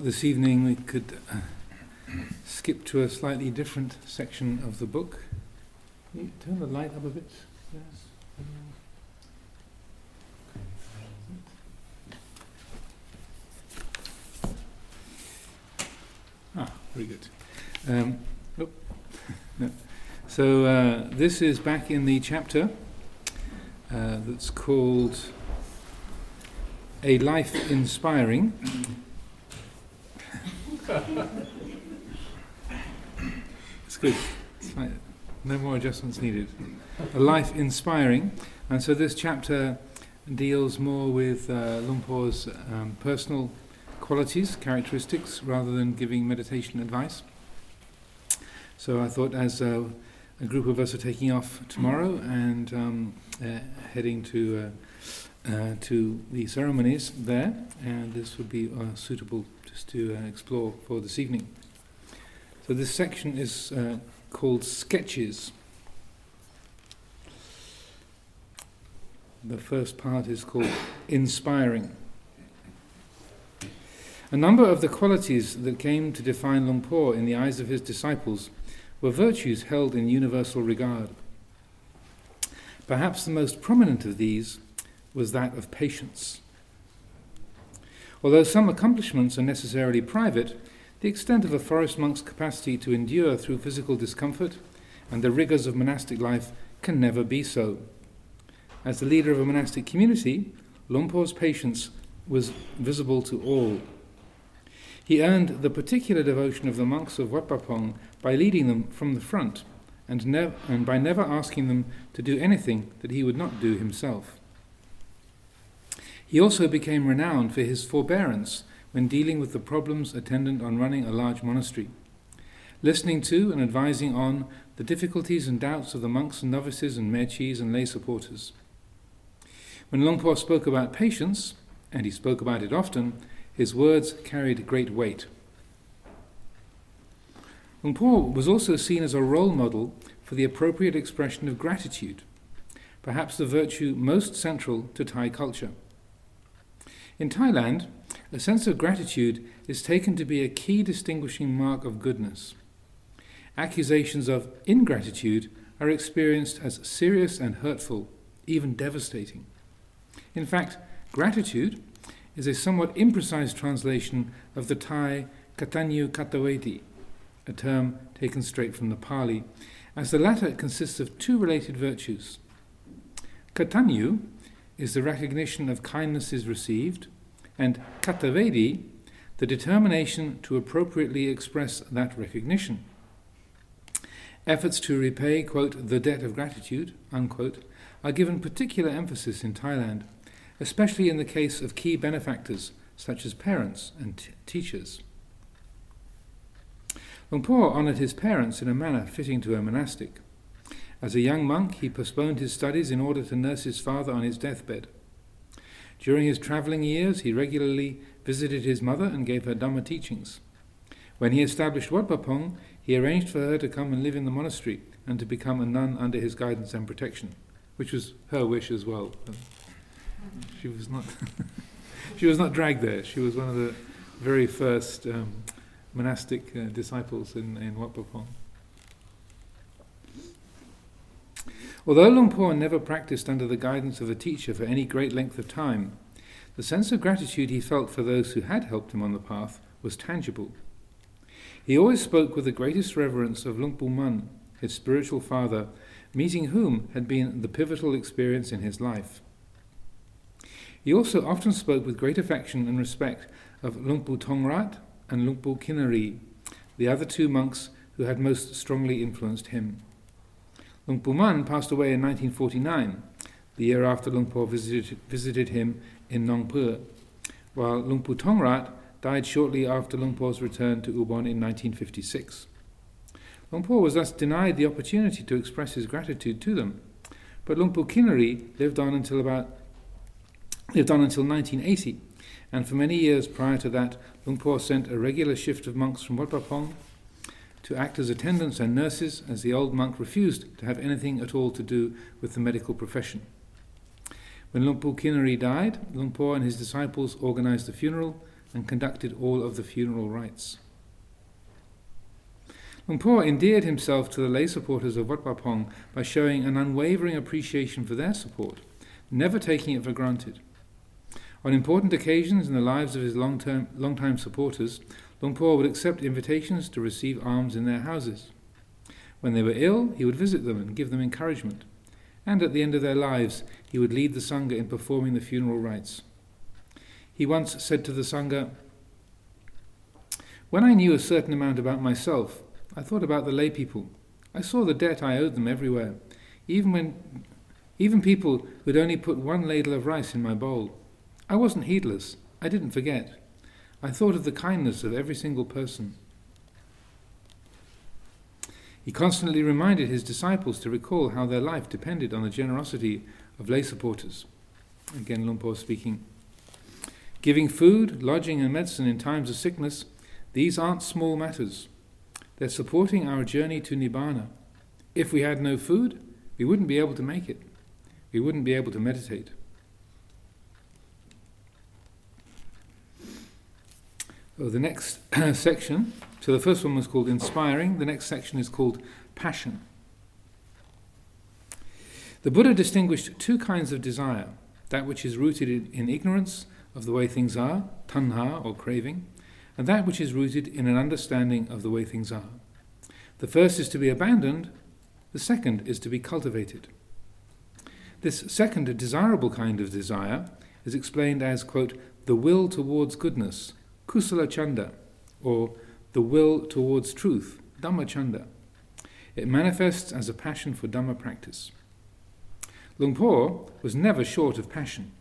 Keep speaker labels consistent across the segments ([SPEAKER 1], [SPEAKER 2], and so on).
[SPEAKER 1] This evening we could uh, skip to a slightly different section of the book. Can you turn the light up a bit? Yes. Ah, very good. Um, oh, no. So uh, this is back in the chapter uh, that's called A Life Inspiring. It's good. It's fine. No more adjustments needed. A life inspiring. And so this chapter deals more with uh, Luang Por's um, personal qualities, characteristics, rather than giving meditation advice. So I thought, as uh, a group of us are taking off tomorrow and um, uh, heading to uh, uh, to the ceremonies there, and this would be uh, suitable just to uh, explore for this evening. So this section is uh, called Sketches. The first part is called Inspiring. A number of the qualities that came to define Luang Por in the eyes of his disciples were virtues held in universal regard. Perhaps the most prominent of these was that of patience. Although some accomplishments are necessarily private, the extent of a forest monk's capacity to endure through physical discomfort and the rigours of monastic life can never be so. As the leader of a monastic community, Luang Por's patience was visible to all. He earned the particular devotion of the monks of Wat by leading them from the front and, nev- and by never asking them to do anything that he would not do himself. He also became renowned for his forbearance when dealing with the problems attendant on running a large monastery, listening to and advising on the difficulties and doubts of the monks and novices and mechis and lay supporters. When Luang Por spoke about patience, and he spoke about it often, his words carried great weight. Luang Por was also seen as a role model for the appropriate expression of gratitude, perhaps the virtue most central to Thai culture. In Thailand, a sense of gratitude is taken to be a key distinguishing mark of goodness. Accusations of ingratitude are experienced as serious and hurtful, even devastating. In fact, gratitude is a somewhat imprecise translation of the Thai katanyu katavedi, a term taken straight from the Pali, as the latter consists of two related virtues. Katanyu is the recognition of kindnesses received, and katavedi, the determination to appropriately express that recognition. Efforts to repay, quote, the debt of gratitude, unquote, are given particular emphasis in Thailand, especially in the case of key benefactors such as parents and t- teachers. Luang Por honoured his parents in a manner fitting to a monastic. As a young monk, he postponed his studies in order to nurse his father on his deathbed. During his travelling years, he regularly visited his mother and gave her Dhamma teachings. When he established Wat Pah Pong, he arranged for her to come and live in the monastery and to become a nun under his guidance and protection, which was her wish as well. She was not she was not dragged there. She was one of the very first um, monastic uh, disciples in, in Wat Pah Pong. Although Luang Por never practiced under the guidance of a teacher for any great length of time, the sense of gratitude he felt for those who had helped him on the path was tangible. He always spoke with the greatest reverence of Luang Pu Man, his spiritual father, meeting whom had been the pivotal experience in his life. He also often spoke with great affection and respect of Luang Pu Tongrat and Luang Pu Kinari, the other two monks who had most strongly influenced him. Luang Pu Man passed away in 1949, the year after Luang Por visited, visited him in Nong Pur, while Luang Pu Tongrat died shortly after Luang Por's return to Ubon in 1956. Luang Por was thus denied the opportunity to express his gratitude to them, but Luang Pu Kinari lived on until about lived on until 1980, and for many years prior to that, Luang Por sent a regular shift of monks from Wat Pah Pong to act as attendants and nurses, as the old monk refused to have anything at all to do with the medical profession. When Luang Pu Kinari died, Luang Por and his disciples organized the funeral, and conducted all of the funeral rites. Luang Por endeared himself to the lay supporters of Wat Pong by showing an unwavering appreciation for their support, never taking it for granted. On important occasions in the lives of his long-term, long-time supporters, Por would accept invitations to receive alms in their houses. When they were ill, he would visit them and give them encouragement. And at the end of their lives, he would lead the Sangha in performing the funeral rites. He once said to the Sangha, When I knew a certain amount about myself, I thought about the lay people. I saw the debt I owed them everywhere, even when even people who'd only put one ladle of rice in my bowl. I wasn't heedless. I didn't forget. I thought of the kindness of every single person. He constantly reminded his disciples to recall how their life depended on the generosity of lay supporters. Again, Luang speaking. Giving food, lodging, and medicine in times of sickness, these aren't small matters. They're supporting our journey to Nibbana. If we had no food, we wouldn't be able to make it. We wouldn't be able to meditate. The next section, so the first one was called inspiring, the next section is called passion. The Buddha distinguished two kinds of desire that which is rooted in, in ignorance of the way things are, tanha or craving, and that which is rooted in an understanding of the way things are. The first is to be abandoned, the second is to be cultivated. This second desirable kind of desire is explained as, quote, the will towards goodness, kusala chanda, or the will towards truth, dhamma chanda. It manifests as a passion for dhamma practice. Luang Por was never short of passion.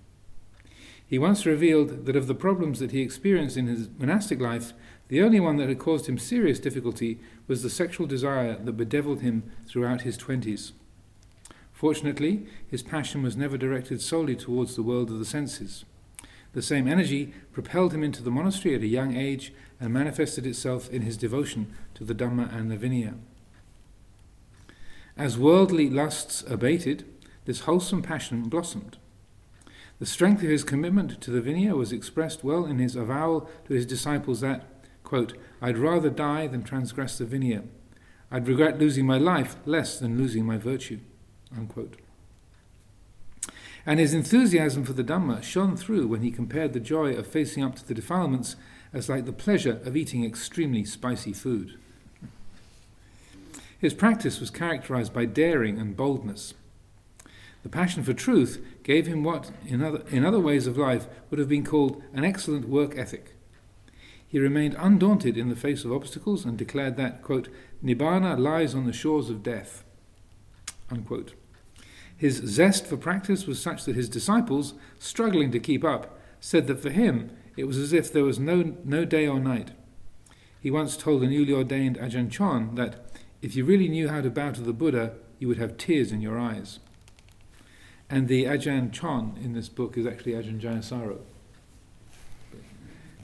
[SPEAKER 1] He once revealed that of the problems that he experienced in his monastic life, the only one that had caused him serious difficulty was the sexual desire that bedeviled him throughout his twenties. Fortunately, his passion was never directed solely towards the world of the senses. The same energy propelled him into the monastery at a young age and manifested itself in his devotion to the Dhamma and the Vinaya. As worldly lusts abated, this wholesome passion blossomed. The strength of his commitment to the Vinaya was expressed well in his avowal to his disciples that, quote, I'd rather die than transgress the Vinaya. I'd regret losing my life less than losing my virtue. Unquote. And his enthusiasm for the Dhamma shone through when he compared the joy of facing up to the defilements as like the pleasure of eating extremely spicy food. His practice was characterized by daring and boldness. The passion for truth gave him what, in other, in other ways of life, would have been called an excellent work ethic. He remained undaunted in the face of obstacles and declared that, quote, Nibbana lies on the shores of death. Unquote. His zest for practice was such that his disciples, struggling to keep up, said that for him it was as if there was no, no day or night. He once told a newly ordained Ajahn Chon that if you really knew how to bow to the Buddha, you would have tears in your eyes. And the Ajahn Chon in this book is actually Ajahn Jayasaro.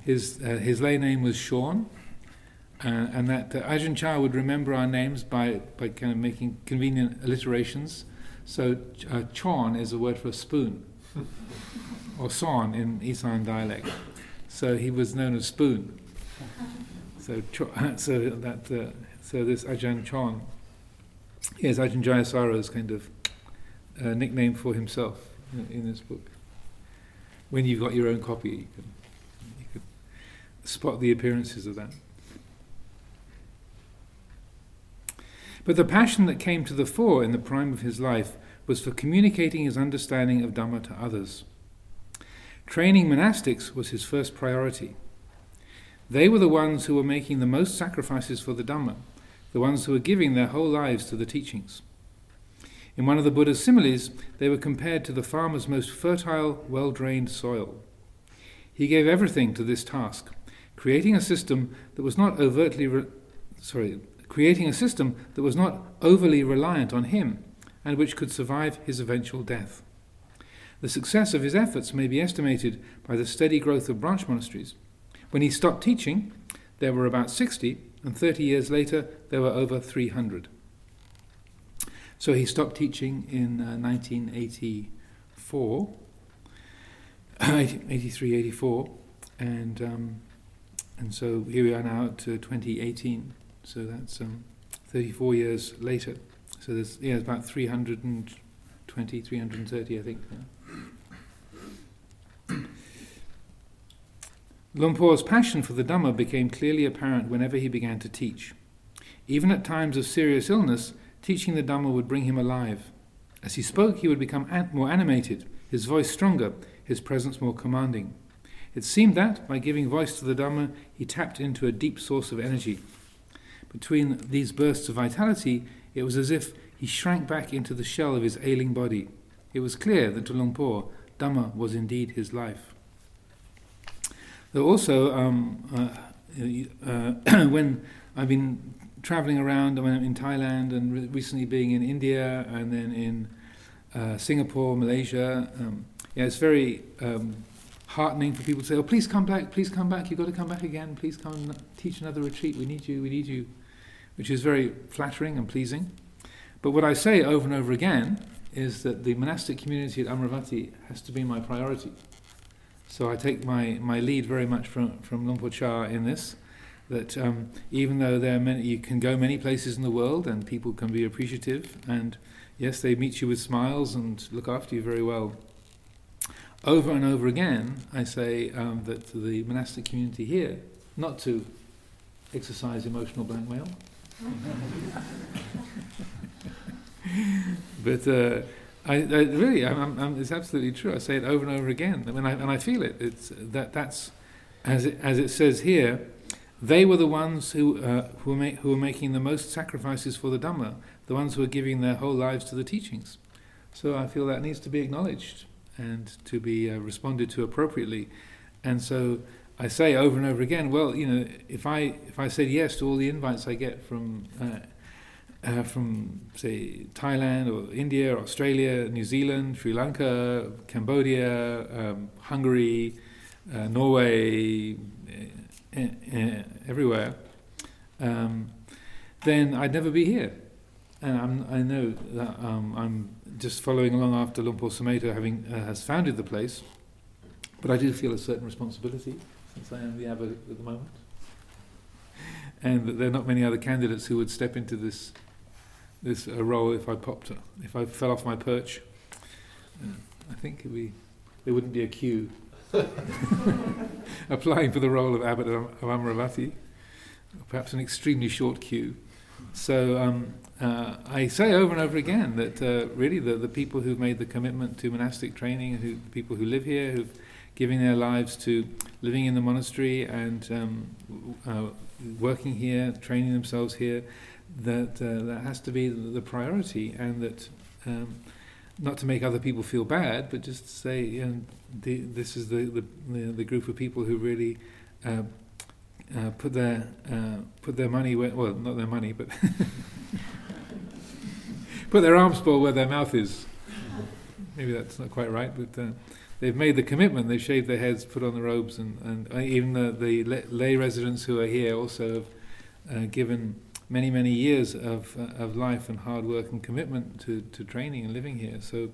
[SPEAKER 1] His, uh, his lay name was Sean, uh, and that uh, Ajahn Chah would remember our names by, by kind of making convenient alliterations. So uh, Chon is a word for a spoon, or son in Isan dialect. So he was known as Spoon. So, so that uh, so this Ajahn Chon, yes, Ajahn Jayasaro's kind of uh, nickname for himself in, in, this book. When you've got your own copy, you can, you can spot the appearances of that. But the passion that came to the fore in the prime of his life was for communicating his understanding of Dhamma to others. Training monastics was his first priority. They were the ones who were making the most sacrifices for the Dhamma, the ones who were giving their whole lives to the teachings. In one of the Buddha's similes, they were compared to the farmer's most fertile, well drained soil. He gave everything to this task, creating a system that was not overtly, re- sorry, creating a system that was not overly reliant on him and which could survive his eventual death. The success of his efforts may be estimated by the steady growth of branch monasteries. When he stopped teaching, there were about 60, and 30 years later, there were over 300. So he stopped teaching in uh, 1984, 83, 84, and um, and so here we are now to 2018. So that's um, 34 years later. So there's yeah, about 320, 330, I think. Yeah. Luang Por's passion for the Dhamma became clearly apparent whenever he began to teach. Even at times of serious illness, teaching the Dhamma would bring him alive. As he spoke, he would become more animated, his voice stronger, his presence more commanding. It seemed that, by giving voice to the Dhamma, he tapped into a deep source of energy. Between these bursts of vitality, it was as if he shrank back into the shell of his ailing body. It was clear that to Luang Por, Dhamma was indeed his life. Though also, um, uh, uh, when I've been traveling around, when I'm in Thailand and re- recently being in India and then in uh, Singapore, Malaysia, um, yeah, it's very um, heartening for people to say, "Oh, please come back, please come back. You've got to come back again. Please come and teach another retreat. We need you. We need you," which is very flattering and pleasing. But what I say over and over again is that the monastic community at Amaravati has to be my priority. So I take my, my lead very much from, from Luang Por Chah in this, that um, even though there are many, you can go many places in the world and people can be appreciative, and yes, they meet you with smiles and look after you very well. Over and over again, I say um, that the monastic community here, not to exercise emotional blackmail, but uh, I, I, really, I'm, I'm, it's absolutely true. I say it over and over again, I mean, and I feel it. It's that that's as it, as it says here. They were the ones who uh, who, were ma- who were making the most sacrifices for the Dhamma, the ones who were giving their whole lives to the teachings. So I feel that needs to be acknowledged and to be uh, responded to appropriately. And so I say over and over again, well, you know, if I if I said yes to all the invites I get from uh, uh, from, say, Thailand or India, or Australia, New Zealand, Sri Lanka, Cambodia, um, Hungary, uh, Norway, uh, uh, everywhere, um, then I'd never be here. And I'm, i know that um, I'm just following along after Luang Por Sumedho having uh, has founded the place, but I do feel a certain responsibility since I am the abbot at the moment, and that there are not many other candidates who would step into this this uh, role if I popped, if I fell off my perch. Uh, I think it'd be, there wouldn't be a queue applying for the role of Abbot of, Amaravati, perhaps an extremely short queue. So um, uh, I say over and over again that uh, really the, the people who've made the commitment to monastic training, who, the people who live here, who've given their lives to living in the monastery and um, uh, working here, training themselves here, that uh, that has to be the, priority, and that um, not to make other people feel bad, but just to say, you know, the, this is the, the, the group of people who really uh, uh, put their put their money where, well, not their money, but put their arms full where their mouth is. Maybe that's not quite right, but uh, they've made the commitment. They've shaved their heads, put on the robes, and, and uh, even the, the lay residents who are here also have uh, given many, many years of, uh, of life and hard work and commitment to, to training and living here. So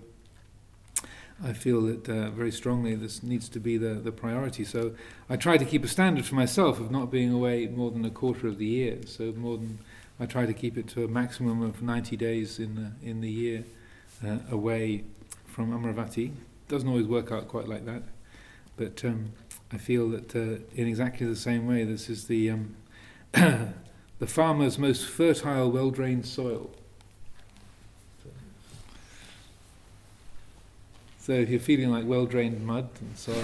[SPEAKER 1] I feel that uh, very strongly this needs to be the, the priority. So I try to keep a standard for myself of not being away more than a quarter of the year. So more than I try to keep it to a maximum of 90 days in the, in the year uh, away from Amaravati. Doesn't always work out quite like that, but um, I feel that uh, in exactly the same way, this is the um, the farmer's most fertile, well drained soil. So if you're feeling like well drained mud and soil,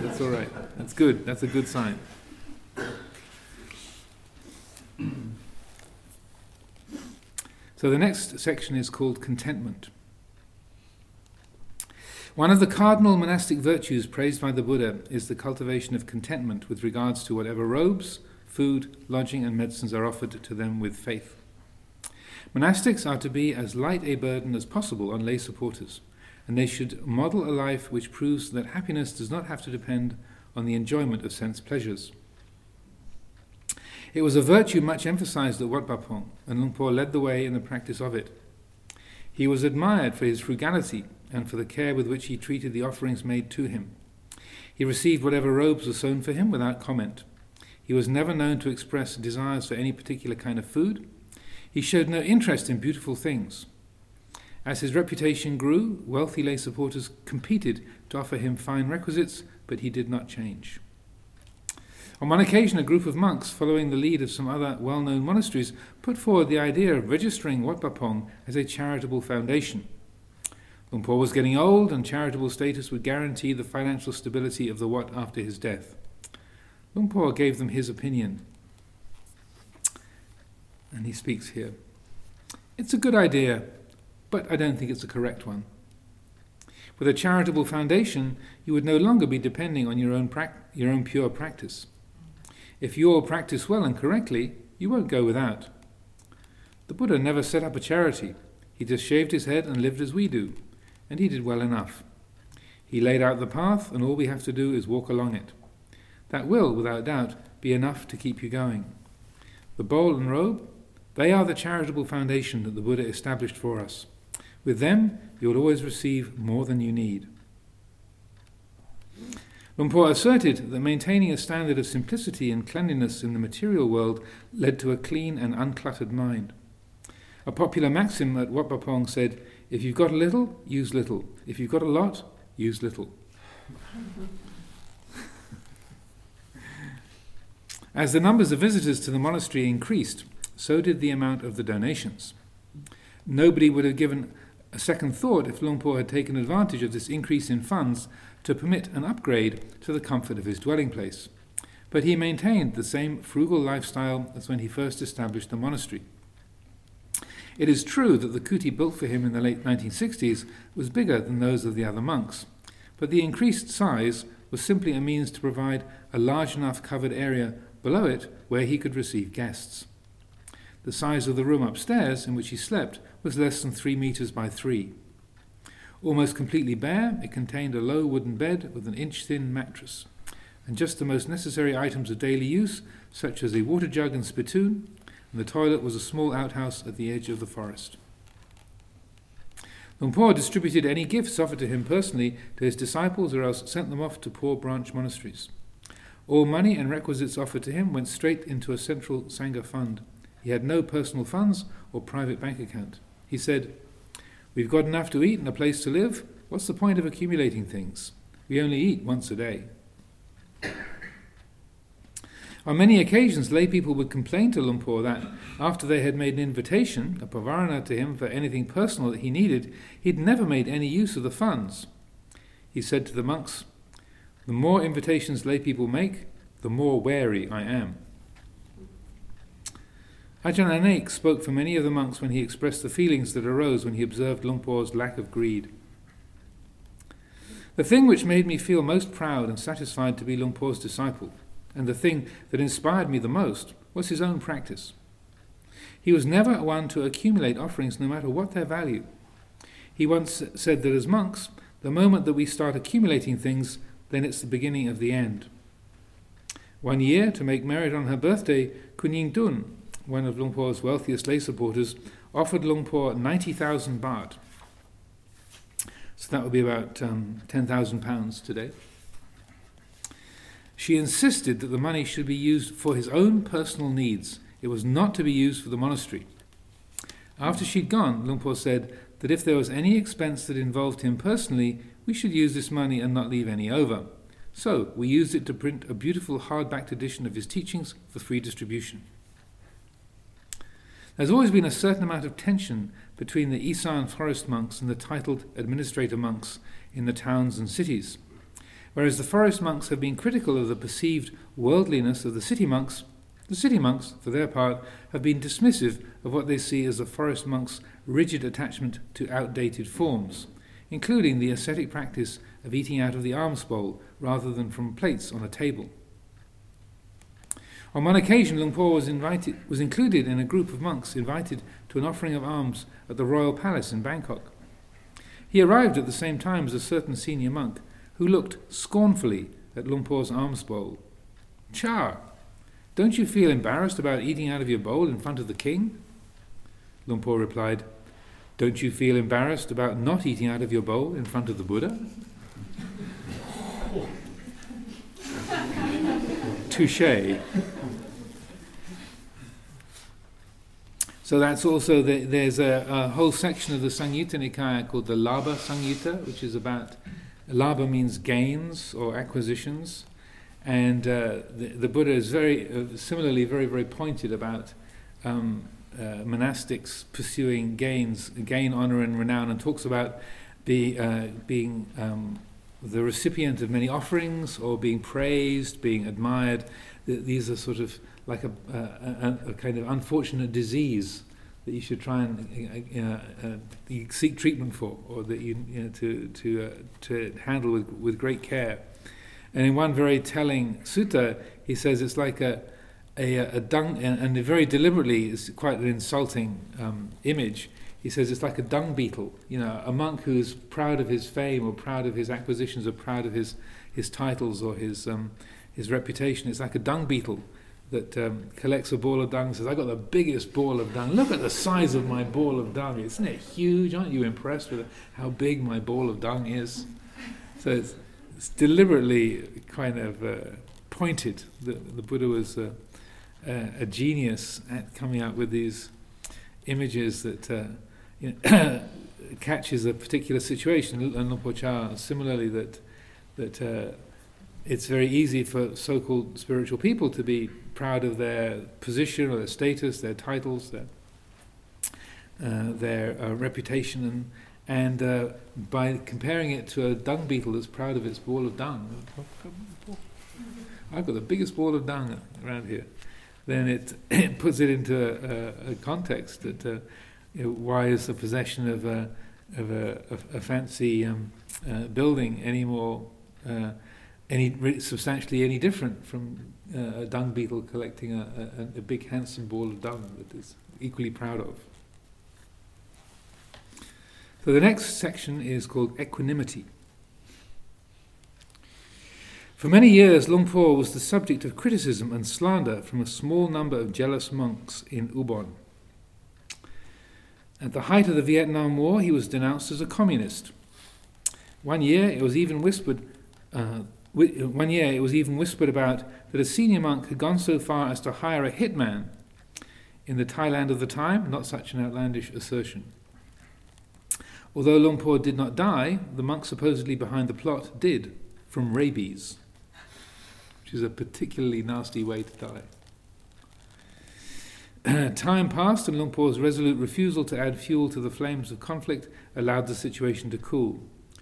[SPEAKER 1] that's all right. That's good. That's a good sign. So the next section is called contentment. One of the cardinal monastic virtues praised by the Buddha is the cultivation of contentment with regards to whatever robes, food, lodging, and medicines are offered to them with faith. Monastics are to be as light a burden as possible on lay supporters, and they should model a life which proves that happiness does not have to depend on the enjoyment of sense pleasures. It was a virtue much emphasized at Wat Pah Pong, and Luang Por led the way in the practice of it. He was admired for his frugality and for the care with which he treated the offerings made to him. He received whatever robes were sewn for him without comment. He was never known to express desires for any particular kind of food. He showed no interest in beautiful things. As his reputation grew, wealthy lay supporters competed to offer him fine requisites, but he did not change. On one occasion, a group of monks, following the lead of some other well known monasteries, put forward the idea of registering Wat Pah as a charitable foundation. Luang Por was getting old, and charitable status would guarantee the financial stability of the Wat after his death. Luang Por gave them his opinion. And he speaks here. It's a good idea, but I don't think it's a correct one. With a charitable foundation, you would no longer be depending on your own, pra- your own pure practice. If you all practice well and correctly, you won't go without. The Buddha never set up a charity. He just shaved his head and lived as we do, and he did well enough. He laid out the path, and all we have to do is walk along it. That will, without doubt, be enough to keep you going. The bowl and robe, they are the charitable foundation that the Buddha established for us. With them, you will always receive more than you need. Luang Por asserted that maintaining a standard of simplicity and cleanliness in the material world led to a clean and uncluttered mind. A popular maxim at Wat Pah Pong said, If you've got a little, use little. If you've got a lot, use little. As the numbers of visitors to the monastery increased, so did the amount of the donations. Nobody would have given a second thought if Luang Por had taken advantage of this increase in funds to permit an upgrade to the comfort of his dwelling place. But he maintained the same frugal lifestyle as when he first established the monastery. It is true that the kuti built for him in the late 1960s was bigger than those of the other monks, but the increased size was simply a means to provide a large enough covered area below it where he could receive guests. The size of the room upstairs in which he slept was less than three metres by three. Almost completely bare, it contained a low wooden bed with an inch thin mattress, and just the most necessary items of daily use, such as a water jug and spittoon, and the toilet was a small outhouse at the edge of the forest. Luang Por distributed any gifts offered to him personally to his disciples or else sent them off to poor branch monasteries. All money and requisites offered to him went straight into a central Sangha fund. He had no personal funds or private bank account. He said, We've got enough to eat and a place to live. What's the point of accumulating things? We only eat once a day. On many occasions, lay people would complain to Luang Por that, after they had made an invitation, a pavarana, to him for anything personal that he needed, he'd never made any use of the funds. He said to the monks, the more invitations lay people make, the more wary I am. Ajahn Anek spoke for many of the monks when he expressed the feelings that arose when he observed Luang Por's lack of greed. The thing which made me feel most proud and satisfied to be Luang Por's disciple, and the thing that inspired me the most, was his own practice. He was never one to accumulate offerings no matter what their value. He once said that as monks, the moment that we start accumulating things, then it's the beginning of the end. One year, to make merit on her birthday, Kunying Dun, one of Luang Por's wealthiest lay supporters, offered Luang Por 90,000 baht. So that would be about um, 10,000 pounds today. She insisted that the money should be used for his own personal needs. It was not to be used for the monastery. After she'd gone, Luang Por said that if there was any expense that involved him personally, we should use this money and not leave any over. So we used it to print a beautiful hardbacked edition of his teachings for free distribution. There's always been a certain amount of tension between the Isan forest monks and the titled administrator monks in the towns and cities. Whereas the forest monks have been critical of the perceived worldliness of the city monks, the city monks, for their part, have been dismissive of what they see as the forest monks' rigid attachment to outdated forms including the ascetic practice of eating out of the alms bowl rather than from plates on a table. On one occasion, Luang Por was, invited, was included in a group of monks invited to an offering of alms at the royal palace in Bangkok. He arrived at the same time as a certain senior monk who looked scornfully at Luang Por's alms bowl. Chah, don't you feel embarrassed about eating out of your bowl in front of the king? Luang Por replied, don't you feel embarrassed about not eating out of your bowl in front of the Buddha? touche. So that's also the, there's a, a, whole section of the Samyutta Nikaya called the Labha Samyutta, which is about Labha means gains or acquisitions, and uh, the, the, Buddha is very uh, similarly very very pointed about um, uh, monastics pursuing gains, gain honor and renown, and talks about be, uh, being um, the recipient of many offerings or being praised, being admired. These are sort of like a, a, a kind of unfortunate disease that you should try and uh, uh, seek treatment for, or that you, you know, to to uh, to handle with with great care. And in one very telling sutta, he says it's like a a, a dung, and, very deliberately, it's quite an insulting um, image. He says it's like a dung beetle, you know, a monk who's proud of his fame or proud of his acquisitions or proud of his, his titles or his, um, his reputation. It's like a dung beetle that um, collects a ball of dung says, I got the biggest ball of dung. Look at the size of my ball of dung. Isn't it huge? Aren't you impressed with how big my ball of dung is? So it's, it's deliberately kind of uh, pointed. The, the Buddha was uh, uh, a genius at coming up with these images that uh, you know, catches a particular situation. And similarly, that that uh, it's very easy for so-called spiritual people to be proud of their position or their status, their titles, their, uh, their uh, reputation, and, and uh, by comparing it to a dung beetle that's proud of its ball of dung, I've got the biggest ball of dung around here, then it, it puts it into a, a, context that uh, you know, why is the possession of a, of a, a, a fancy um, uh, building any more uh, any substantially any different from uh, a dung beetle collecting a, a, a, big handsome ball of dung that is equally proud of. So the next section is called equanimity. For many years, Luang Por was the subject of criticism and slander from a small number of jealous monks in Ubon. At the height of the Vietnam War, he was denounced as a communist. One year, it was even whispered uh, one year it was even whispered about that a senior monk had gone so far as to hire a hitman in the Thailand of the time, not such an outlandish assertion. Although Luang Por did not die, the monk supposedly behind the plot did, from rabies, which is a particularly nasty way to die. time passed, and Luang Por's resolute refusal to add fuel to the flames of conflict allowed the situation to cool.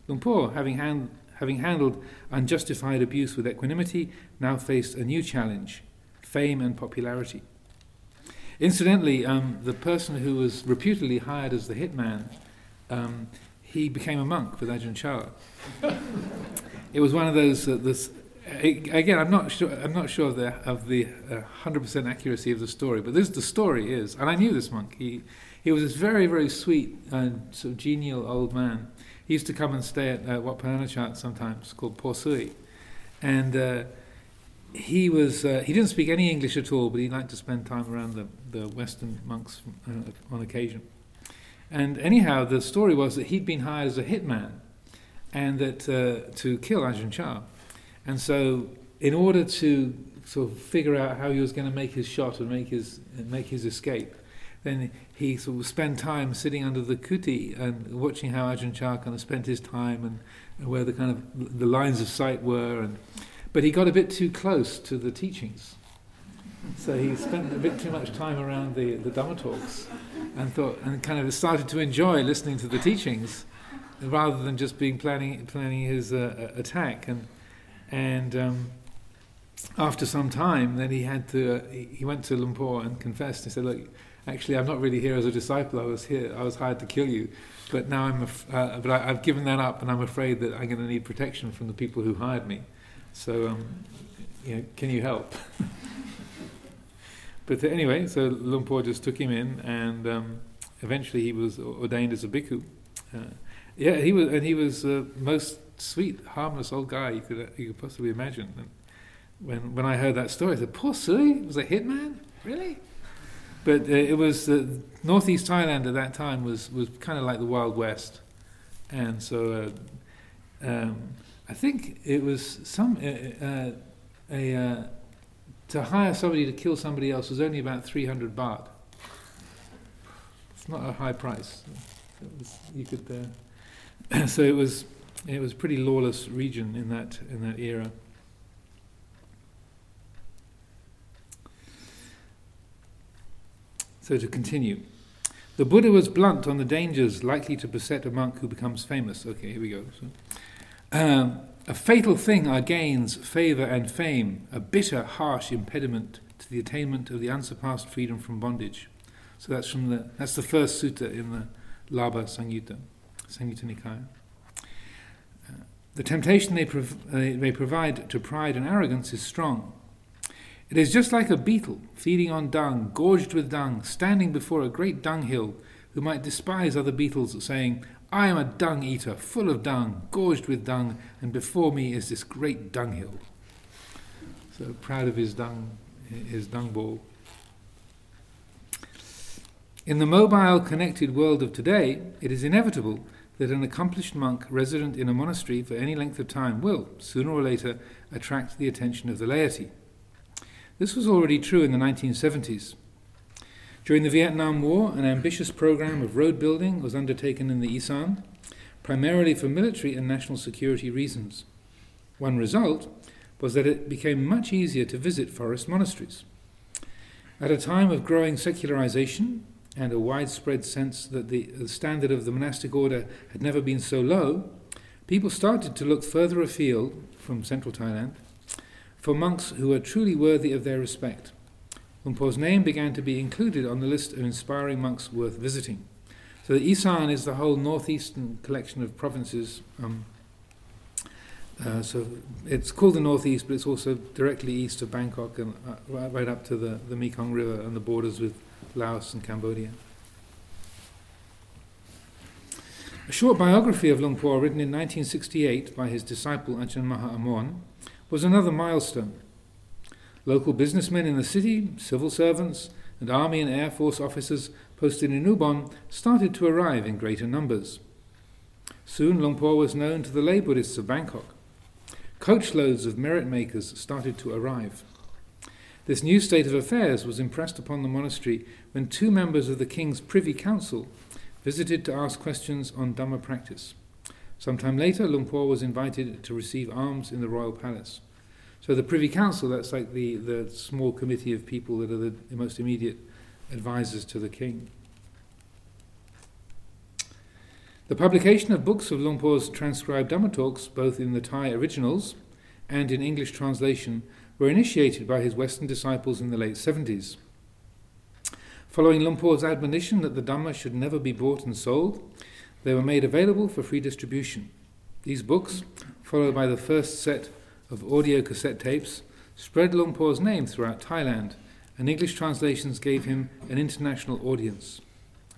[SPEAKER 1] Luang Por, having hand, having handled unjustified abuse with equanimity, now faced a new challenge fame and popularity. Incidentally, um, the person who was reputedly hired as the hitman, um, he became a monk with Ajahn Chah. it was one of those. Uh, this, again, I'm not sure. I'm not sure of the of the uh, hundred uh, percent accuracy of the story, but this the story is, and I knew this monk. He he was this very very sweet and sort of genial old man, he used to come and stay at uh, Wat Pah Nanachat sometimes, called Po Sui. And uh, he was uh, he didn't speak any English at all, but he liked to spend time around the, the Western monks uh, on occasion. And anyhow, the story was that he'd been hired as a hitman, and that uh, to kill Ajahn Chah. And so, in order to sort of figure out how he was going to make his shot and make his make his escape, then he sort of spent time sitting under the kuti and watching how Ajahn Chah kind of spent his time and, and where the kind of the lines of sight were. And, but he got a bit too close to the teachings. So he spent a bit too much time around the, the Dhamma talks and thought and kind of started to enjoy listening to the teachings rather than just being planning planning his uh, attack and and um, after some time then he had to uh, he went to Luang Por and confessed he said look actually, I'm not really here as a disciple. I was here. I was hired to kill you, but now I'm. Af- uh, but I, have given that up, and I'm afraid that I'm going to need protection from the people who hired me. So, um, you know, can you help? but anyway, so Luang Por just took him in, and um, eventually he was ordained as a bhikkhu. Uh, yeah, he was, and he was the most sweet, harmless old guy you could you could possibly imagine. And when when I heard that story, I said, "Po Sui was a hitman, really." But uh, it was uh, northeast Thailand at that time was, was kind of like the Wild West, and so uh, um, I think it was some uh, uh, a to hire somebody to kill somebody else was only about 300 baht. It's not a high price. Was, you could, uh, so it was, it was a pretty lawless region in that in that era. So to continue. The Buddha was blunt on the dangers likely to beset a monk who becomes famous. Okay, here we go. So, um, a fatal thing are gains, favour, and fame, a bitter, harsh impediment to the attainment of the unsurpassed freedom from bondage. So that's from the that's the first sutta in the Labha Samyutta, Samyutta Nikaya. Uh, the temptation they, prov- uh, they provide to pride and arrogance is strong. It is just like a beetle feeding on dung, gorged with dung, standing before a great dunghill, who might despise other beetles, saying, I am a dung eater, full of dung, gorged with dung, and before me is this great dunghill. So proud of his dung, his dung ball. In the mobile, connected world of today, it is inevitable that an accomplished monk resident in a monastery for any length of time will, sooner or later, attract the attention of the laity. This was already true in the 1970s. During the Vietnam War, an ambitious program of road building was undertaken in the Isan, primarily for military and national security reasons. One result was that it became much easier to visit forest monasteries. At a time of growing secularization and a widespread sense that the, standard of the monastic order had never been so low, people started to look further afield from central Thailand for monks who are truly worthy of their respect. Luang name began to be included on the list of inspiring monks worth visiting. So the Isan is the whole northeastern collection of provinces. Um, uh, so it's called the northeast, but it's also directly east of Bangkok and uh, right up to the, the Mekong River and the borders with Laos and Cambodia. A short biography of Luang Por, written in 1968 by his disciple Ajahn Maha Amon, was another milestone. Local businessmen in the city, civil servants, and army and air force officers posted in Ubon started to arrive in greater numbers. Soon Luang Por was known to the lay Buddhists of Bangkok. Coachloads of merit makers started to arrive. This new state of affairs was impressed upon the monastery when two members of the king's privy council visited to ask questions on Dhamma practice. Sometime later, Luang Por was invited to receive alms in the royal palace. So the Privy Council, that's like the, the small committee of people that are the, the most immediate advisors to the king. The publication of books of Luang Por's transcribed Dhamma talks, both in the Thai originals and in English translation, were initiated by his Western disciples in the late 70s. Following Luang Por's admonition that the Dhamma should never be bought and sold, they were made available for free distribution. These books, followed by the first set of audio cassette tapes spread Luang Por's name throughout Thailand, and English translations gave him an international audience.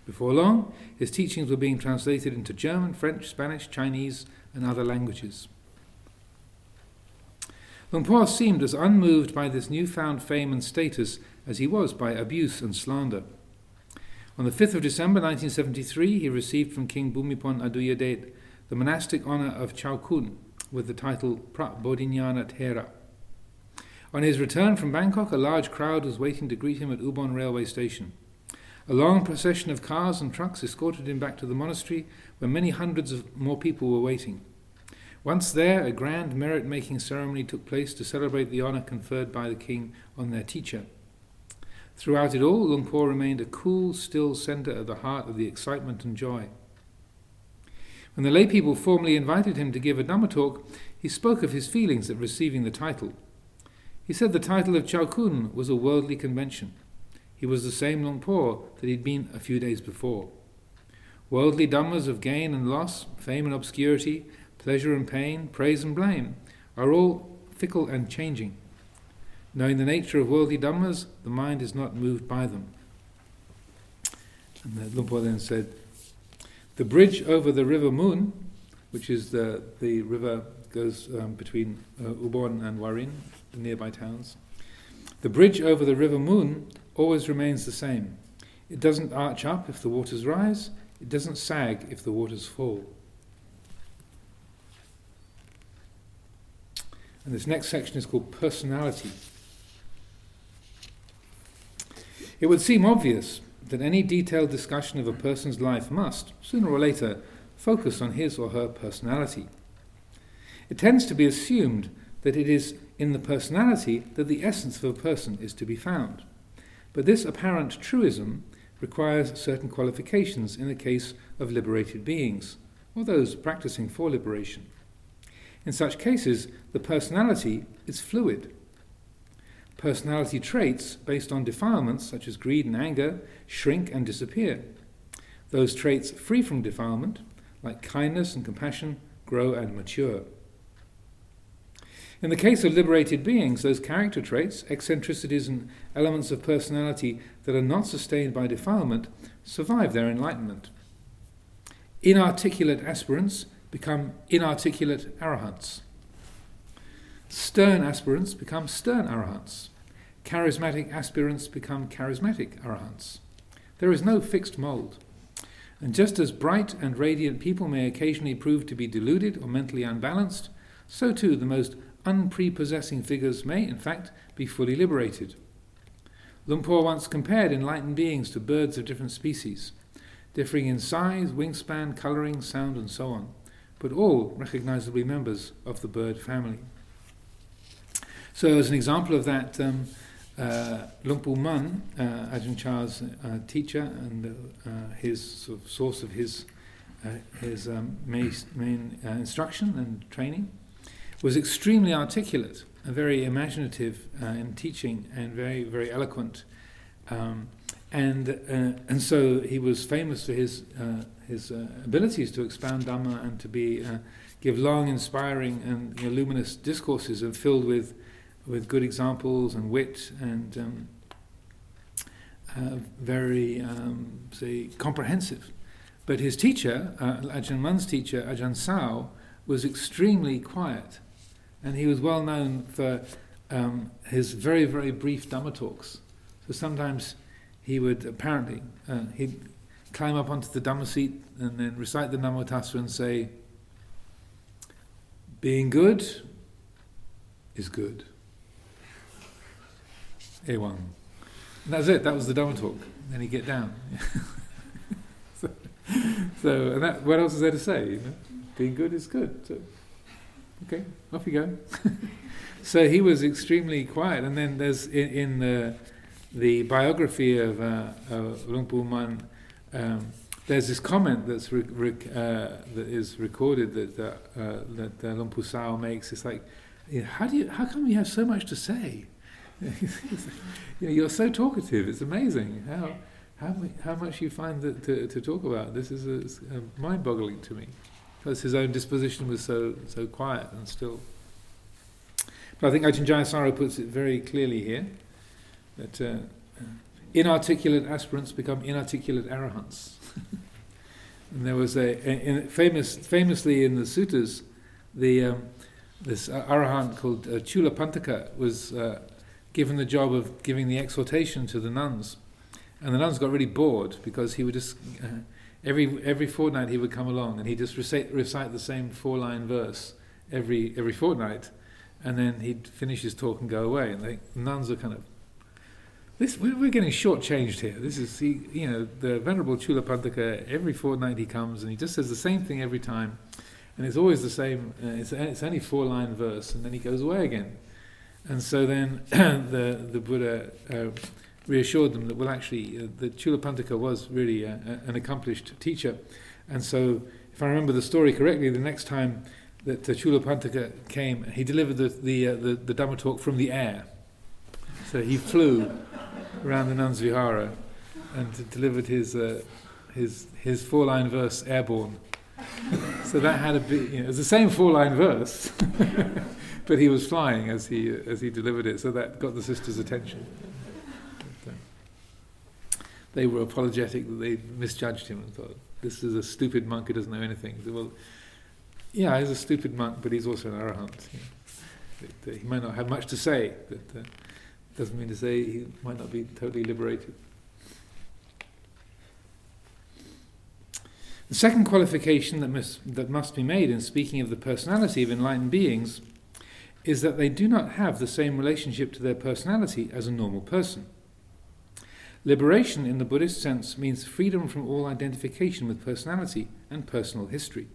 [SPEAKER 1] Before long, his teachings were being translated into German, French, Spanish, Chinese, and other languages. Luang Por seemed as unmoved by this newfound fame and status as he was by abuse and slander. On the 5th of December 1973, he received from King Bhumibol Adulyadej the monastic honour of Chao Kun, with the title Prabodhinyana Thera. On his return from Bangkok, a large crowd was waiting to greet him at Ubon railway station. A long procession of cars and trucks escorted him back to the monastery, where many hundreds of more people were waiting. Once there, a grand merit making ceremony took place to celebrate the honour conferred by the king on their teacher. Throughout it all, Luang Por remained a cool, still centre at the heart of the excitement and joy. When the lay people formally invited him to give a Dhamma talk, he spoke of his feelings at receiving the title. He said the title of Chao Kun was a worldly convention. He was the same Luang Por that he'd been a few days before. Worldly dhammas of gain and loss, fame and obscurity, pleasure and pain, praise and blame are all fickle and changing. Knowing the nature of worldly dhammas, the mind is not moved by them. And Luang Por then said, the bridge over the River Mun, which is the, the river goes um, between uh, Ubon and Warin, the nearby towns. The bridge over the River Mun always remains the same. It doesn't arch up if the waters rise, it doesn't sag if the waters fall. And this next section is called personality. It would seem obvious that any detailed discussion of a person's life must, sooner or later, focus on his or her personality. It tends to be assumed that it is in the personality that the essence of a person is to be found. But this apparent truism requires certain qualifications in the case of liberated beings, or those practicing for liberation. In such cases, the personality is fluid. Personality traits based on defilements, such as greed and anger, shrink and disappear. Those traits free from defilement, like kindness and compassion, grow and mature. In the case of liberated beings, those character traits, eccentricities, and elements of personality that are not sustained by defilement survive their enlightenment. Inarticulate aspirants become inarticulate arahants. Stern aspirants become stern arahants. Charismatic aspirants become charismatic arahants. There is no fixed mold. And just as bright and radiant people may occasionally prove to be deluded or mentally unbalanced, so too the most unprepossessing figures may, in fact, be fully liberated. Luang Por once compared enlightened beings to birds of different species, differing in size, wingspan, colouring, sound, and so on, but all recognizably members of the bird family. So, as an example of that, um, uh, Lumpur Mun, uh, Ajahn Chah's uh, teacher and uh, his sort of source of his uh, his um, main, main uh, instruction and training, was extremely articulate, and very imaginative in teaching, and very very eloquent. Um, and and so he was famous for his his abilities to expound Dhamma and to be give long, inspiring, and you know, luminous discourses, and filled with with good examples and wit and um, uh, very um, say comprehensive. But his teacher, Ajahn Mun's teacher, Ajahn Sao, was extremely quiet and he was well known for um, his very, very brief Dhamma talks. So sometimes he would apparently uh, he'd climb up onto the Dhamma seat and then recite the Namo Tassa and say, "Being good is good." A1. And that's it. That was the Dhamma talk. Then he'd get down. so, so, and that, what else is there to say? You know? Being good is good. So, okay, off you go. so he was extremely quiet. And then there's in, in the, the biography of uh, uh, Lumpur Mun, um, there's this comment that's uh, that is recorded that uh, that uh, Sao makes. It's like, how do you, how come you have so much to say? know, you're so talkative. It's amazing how how, how much you find that to, to talk about. This is a mind-boggling to me because his own disposition was so so quiet and still. But I think Ajahn Jayasaro puts it very clearly here that uh, inarticulate aspirants become inarticulate arahants. and there was a, a, a, famous, famously in the suttas, the um, this arahant called uh, Chula Pantaka was uh, given the job of giving the exhortation to the nuns, and the nuns got really bored because he would just uh, every every fortnight he would come along and he'd just recite, recite the same four line verse every every fortnight, and then he'd finish his talk and go away. And the nuns are kind of this we're getting shortchanged here. This is you know the venerable Chula. Every fortnight he comes and he just says the same thing every time, and it's always the same. Uh, it's it's only four line verse, and then he goes away again. And so then the the Buddha. Uh, reassured them that, well, actually, uh, the Chulapantaka was really an accomplished teacher. And so, if I remember the story correctly, the next time that uh, Chula Pantaka came, he delivered the, the, uh, the, the Dhamma talk from the air. So he flew around the nuns and delivered his, uh, his, his four line verse airborne. so that had a bit, you know, it was the same four line verse, but he was flying as he, as he delivered it, so that got the sisters' attention they were apologetic that they misjudged him and thought, this is a stupid monk who doesn't know anything. Well, yeah, he's a stupid monk, but he's also an arahant. You know. that, uh, he might not have much to say, but uh, doesn't mean to say he might not be totally liberated. The second qualification that must, that must be made in speaking of the personality of enlightened beings is that they do not have the same relationship to their personality as a normal person. Liberation in the Buddhist sense means freedom from all identification with personality and personal history.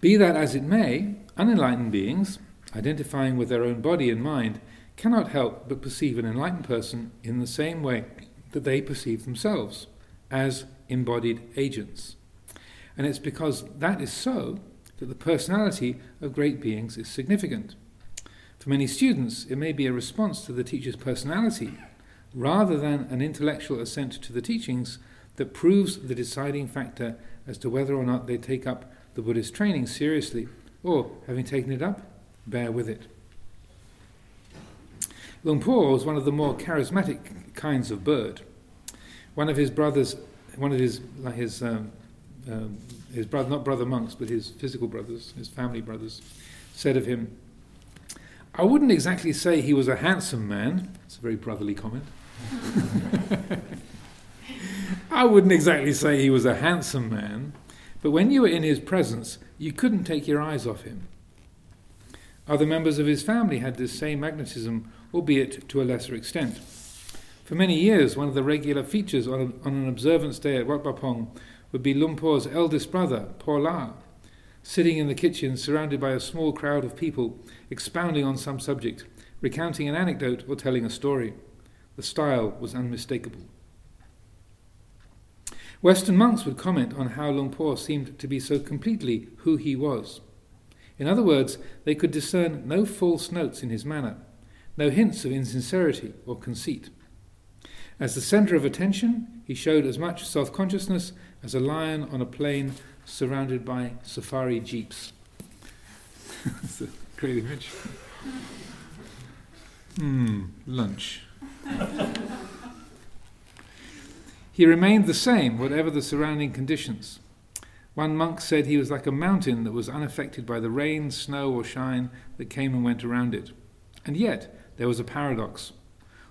[SPEAKER 1] Be that as it may, unenlightened beings, identifying with their own body and mind, cannot help but perceive an enlightened person in the same way that they perceive themselves, as embodied agents. And it's because that is so that the personality of great beings is significant. For many students, it may be a response to the teacher's personality rather than an intellectual assent to the teachings that proves the deciding factor as to whether or not they take up the Buddhist training seriously or, having taken it up, bear with it. Luang was one of the more charismatic kinds of bird. One of his brothers, one of his, his um, um, his brother, not brother monks, but his physical brothers, his family brothers, said of him, I wouldn't exactly say he was a handsome man. It's a very brotherly comment. I wouldn't exactly say he was a handsome man, but when you were in his presence, you couldn't take your eyes off him. Other members of his family had this same magnetism, albeit to a lesser extent. For many years, one of the regular features on, a, on an observance day at Wat Pah Pong would be Luang Por's eldest brother, Por La, sitting in the kitchen surrounded by a small crowd of people expounding on some subject, recounting an anecdote or telling a story. The style was unmistakable. Western monks would comment on how Luang Por seemed to be so completely who he was. In other words, they could discern no false notes in his manner, no hints of insincerity or conceit. As the centre of attention, he showed as much self consciousness as a lion on a plain surrounded by safari jeeps. That's a great image. Hmm, lunch. he remained the same, whatever the surrounding conditions. One monk said he was like a mountain that was unaffected by the rain, snow, or shine that came and went around it. And yet, there was a paradox.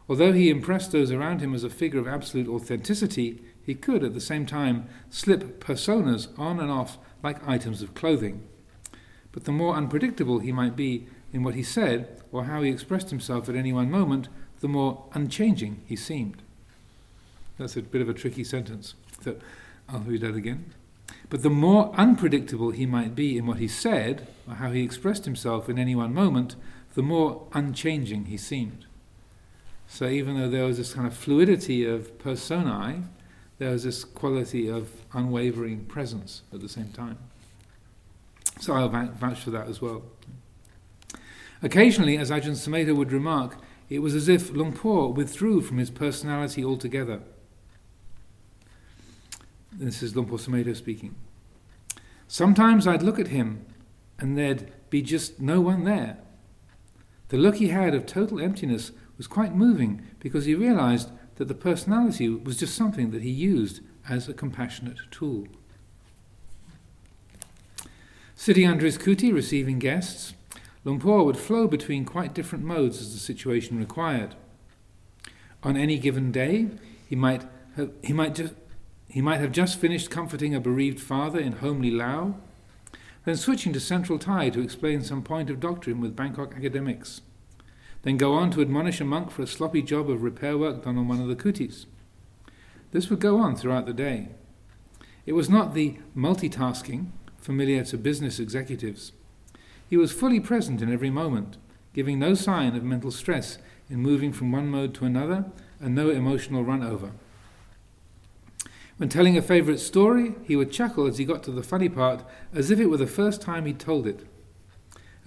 [SPEAKER 1] Although he impressed those around him as a figure of absolute authenticity, he could at the same time slip personas on and off like items of clothing. But the more unpredictable he might be in what he said or how he expressed himself at any one moment, the more unchanging he seemed. That's a bit of a tricky sentence, so I'll read that again. But the more unpredictable he might be in what he said or how he expressed himself in any one moment, the more unchanging he seemed. So even though there was this kind of fluidity of personae, there was this quality of unwavering presence at the same time. So I'll vouch for that as well. Occasionally, as Ajahn Sumedho would remark, it was as if Luang Por withdrew from his personality altogether. This is Luang Por Sumedho speaking. Sometimes I'd look at him and there'd be just no one there. The look he had of total emptiness was quite moving because he realized that the personality was just something that he used as a compassionate tool. Sitting under his kuti, receiving guests, Luang Por would flow between quite different modes as the situation required. On any given day, he might have, he might just he might have just finished comforting a bereaved father in homely Lao, then switching to Central Thai to explain some point of doctrine with Bangkok academics then go on to admonish a monk for a sloppy job of repair work done on one of the kutis. This would go on throughout the day. It was not the multitasking familiar to business executives. He was fully present in every moment, giving no sign of mental stress in moving from one mode to another and no emotional run over. When telling a favourite story, he would chuckle as he got to the funny part as if it were the first time he'd told it.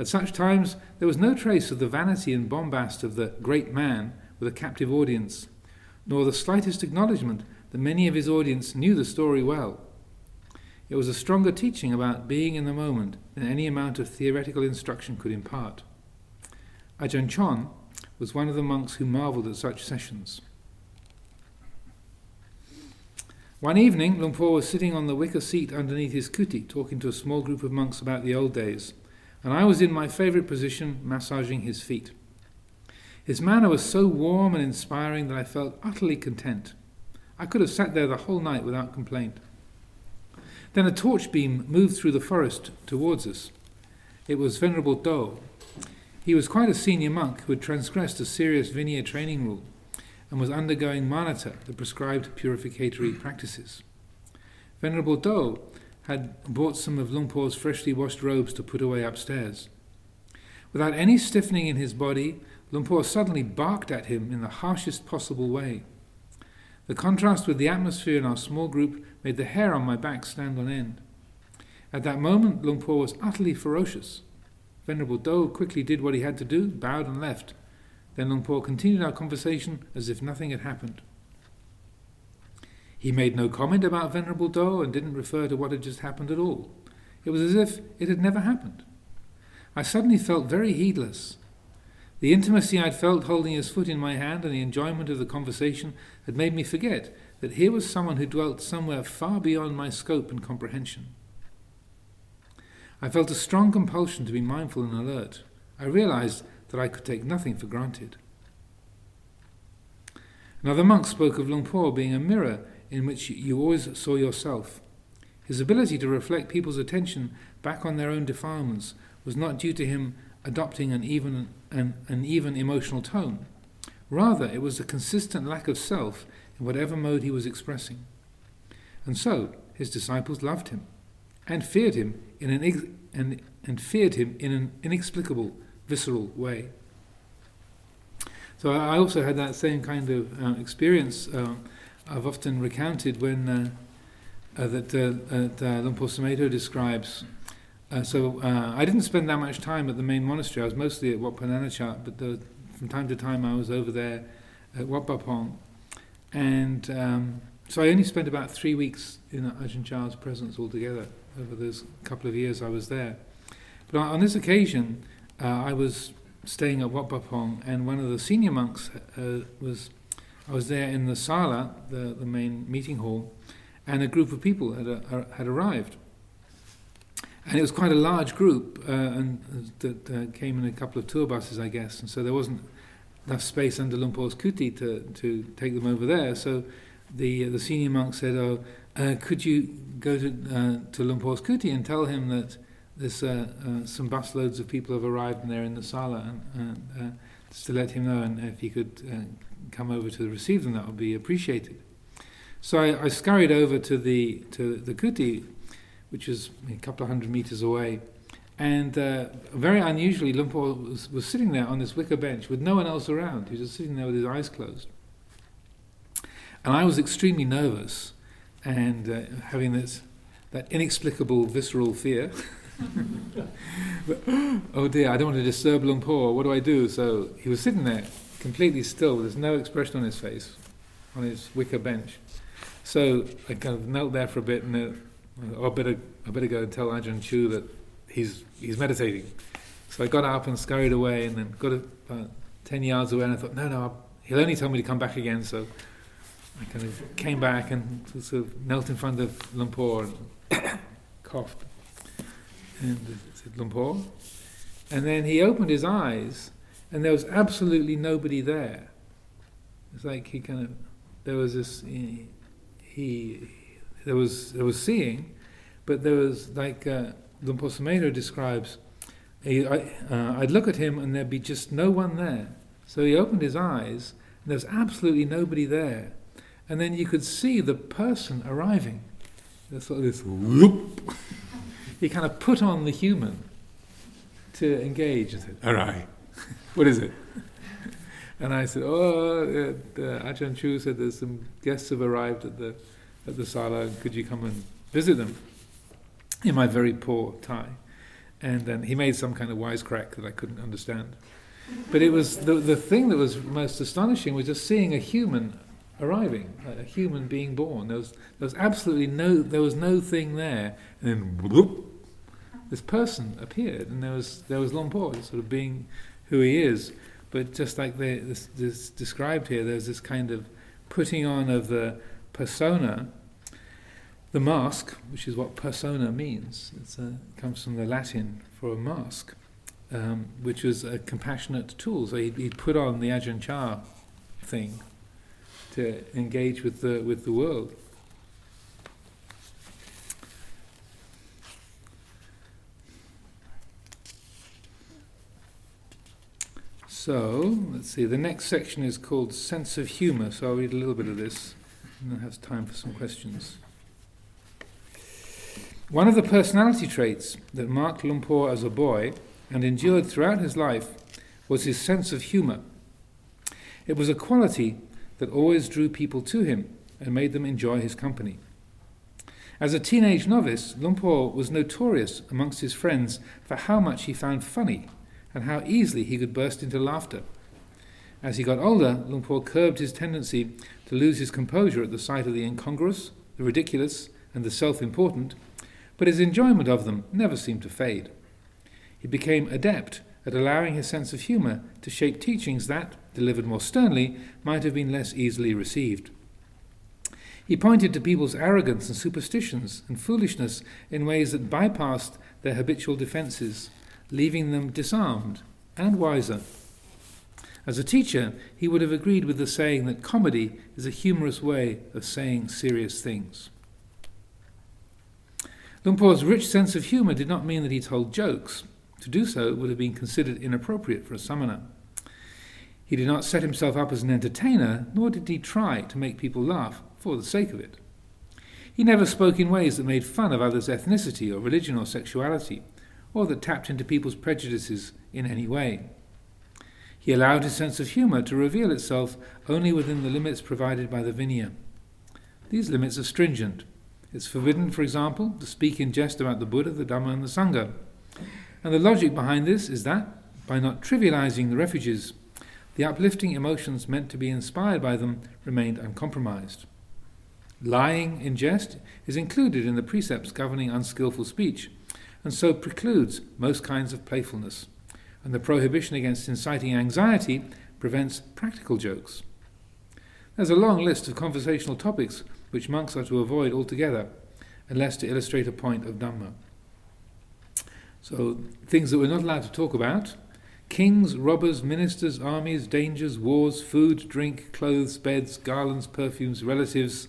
[SPEAKER 1] At such times, there was no trace of the vanity and bombast of the great man with a captive audience, nor the slightest acknowledgement that many of his audience knew the story well. It was a stronger teaching about being in the moment than any amount of theoretical instruction could impart. Ajahn Chon was one of the monks who marvelled at such sessions. One evening, Luang Por was sitting on the wicker seat underneath his kuti, talking to a small group of monks about the old days and I was in my favourite position, massaging his feet. His manner was so warm and inspiring that I felt utterly content. I could have sat there the whole night without complaint. Then a torch beam moved through the forest towards us. It was Venerable Do. He was quite a senior monk who had transgressed a serious Vinaya training rule, and was undergoing manatta, the prescribed purificatory practices. Venerable Do had brought some of Luang Por's freshly washed robes to put away upstairs. Without any stiffening in his body, Luang Por suddenly barked at him in the harshest possible way. The contrast with the atmosphere in our small group made the hair on my back stand on end. At that moment, Luang Por was utterly ferocious. Venerable Do quickly did what he had to do, bowed and left. Then Luang Por continued our conversation as if nothing had happened. He made no comment about Venerable Do and didn't refer to what had just happened at all. It was as if it had never happened. I suddenly felt very heedless. The intimacy I'd felt holding his foot in my hand and the enjoyment of the conversation had made me forget that here was someone who dwelt somewhere far beyond my scope and comprehension. I felt a strong compulsion to be mindful and alert. I realized that I could take nothing for granted. Another monk spoke of Luang being a mirror in which you always saw yourself. His ability to reflect people's attention back on their own defilements was not due to him adopting an even, an, an even emotional tone. Rather, it was a consistent lack of self in whatever mode he was expressing. And so, his disciples loved him and feared him in an, and, and feared him in an inexplicable, visceral way. So I also had that same kind of uh, experience. Uh, I've often recounted when uh, uh that uh, uh, Por Sumedho describes uh, so uh, I didn't spend that much time at the main monastery. I was mostly at Wat Pah Nanachat, but the, from time to time I was over there at Wat Pah Pong. And um, so I only spent about three weeks in Ajahn Chah's presence altogether over those couple of years I was there. But on, this occasion, uh, I was staying at Wat Pah Pong, and one of the senior monks uh, was, I was there in the sala, the, the main meeting hall, and a group of people had, uh, had arrived and it was quite a large group, uh, and that uh, came in a couple of tour buses, I guess, and so there wasn't enough space under Luang Por's kuti to, to take them over there. So the uh, the senior monk said, "Oh, uh, could you go to uh, to Luang Por's kuti and tell him that there's uh, some busloads of people have arrived and they're in the sala, and, to let him know, and if he could come over to receive them, that would be appreciated." So I, I scurried over to the to the kuti which was a couple of hundred meters away. And uh, very unusually, Luang Por was, was sitting there on this wicker bench with no one else around. He was just sitting there with his eyes closed. And I was extremely nervous and uh, having this, that inexplicable visceral fear. but, oh dear, I don't want to disturb Luang Por. What do I do? So he was sitting there completely still. There's no expression on his face, on his wicker bench. So I kind of knelt there for a bit and uh, I better I better go and tell Ajahn Chu that he's he's meditating. So I got up and scurried away, and then got about ten yards away, and I thought, no, no, he'll only tell me to come back again. So I kind of came back and sort of knelt in front of Luang Por and coughed, and said Luang Por, and then he opened his eyes, and there was absolutely nobody there. It's like he kind of there was this he, he there was there was seeing, but there was like uh, Sumedho describes. He, I, uh, I'd look at him and there'd be just no one there. So he opened his eyes and there was absolutely nobody there, and then you could see the person arriving. There's sort of this whoop. he kind of put on the human to engage "All right, what is it?" And I said, "Oh, uh, uh, Ajahn Chu said there's some guests have arrived at the." at the sala, could you come and visit them? In my very poor Thai. And then he made some kind of wisecrack that I couldn't understand. But it was the, the thing that was most astonishing was just seeing a human arriving, a human being born. There was, there was absolutely no, there was no thing there. And then whoop, this person appeared, and there was there was Por, sort of being who he is. But just like they, this, this described here, there's this kind of putting on of the persona, the mask, which is what persona means, a, it comes from the Latin for a mask, um, which was a compassionate tool. So he'd, he'd put on the Ajahn Chah thing to engage with the with the world. So let's see, the next section is called Sense of Humour, so I'll read a little bit of this and then have time for some questions. One of the personality traits that marked Luang Por as a boy and endured throughout his life was his sense of humour. It was a quality that always drew people to him and made them enjoy his company. As a teenage novice, Luang Por was notorious amongst his friends for how much he found funny and how easily he could burst into laughter. As he got older, Luang Por curbed his tendency to lose his composure at the sight of the incongruous, the ridiculous, and the self important but his enjoyment of them never seemed to fade. He became adept at allowing his sense of humour to shape teachings that, delivered more sternly, might have been less easily received. He pointed to people's arrogance and superstitions and foolishness in ways that bypassed their habitual defences, leaving them disarmed and wiser. As a teacher, he would have agreed with the saying that comedy is a humorous way of saying serious things. Luang Por's rich sense of humour did not mean that he told jokes. To do so would have been considered inappropriate for a samana. He did not set himself up as an entertainer, nor did he try to make people laugh for the sake of it. He never spoke in ways that made fun of others' ethnicity or religion or sexuality, or that tapped into people's prejudices in any way. He allowed his sense of humour to reveal itself only within the limits provided by the Vinaya. These limits are stringent, it's forbidden, for example, to speak in jest about the Buddha, the Dhamma, and the Sangha. And the logic behind this is that, by not trivializing the refuges, the uplifting emotions meant to be inspired by them remained uncompromised. Lying in jest is included in the precepts governing unskilful speech, and so precludes most kinds of playfulness. And the prohibition against inciting anxiety prevents practical jokes. There's a long list of conversational topics which monks are to avoid altogether, unless to illustrate a point of Dhamma. So, things that we're not allowed to talk about kings, robbers, ministers, armies, dangers, wars, food, drink, clothes, beds, garlands, perfumes, relatives,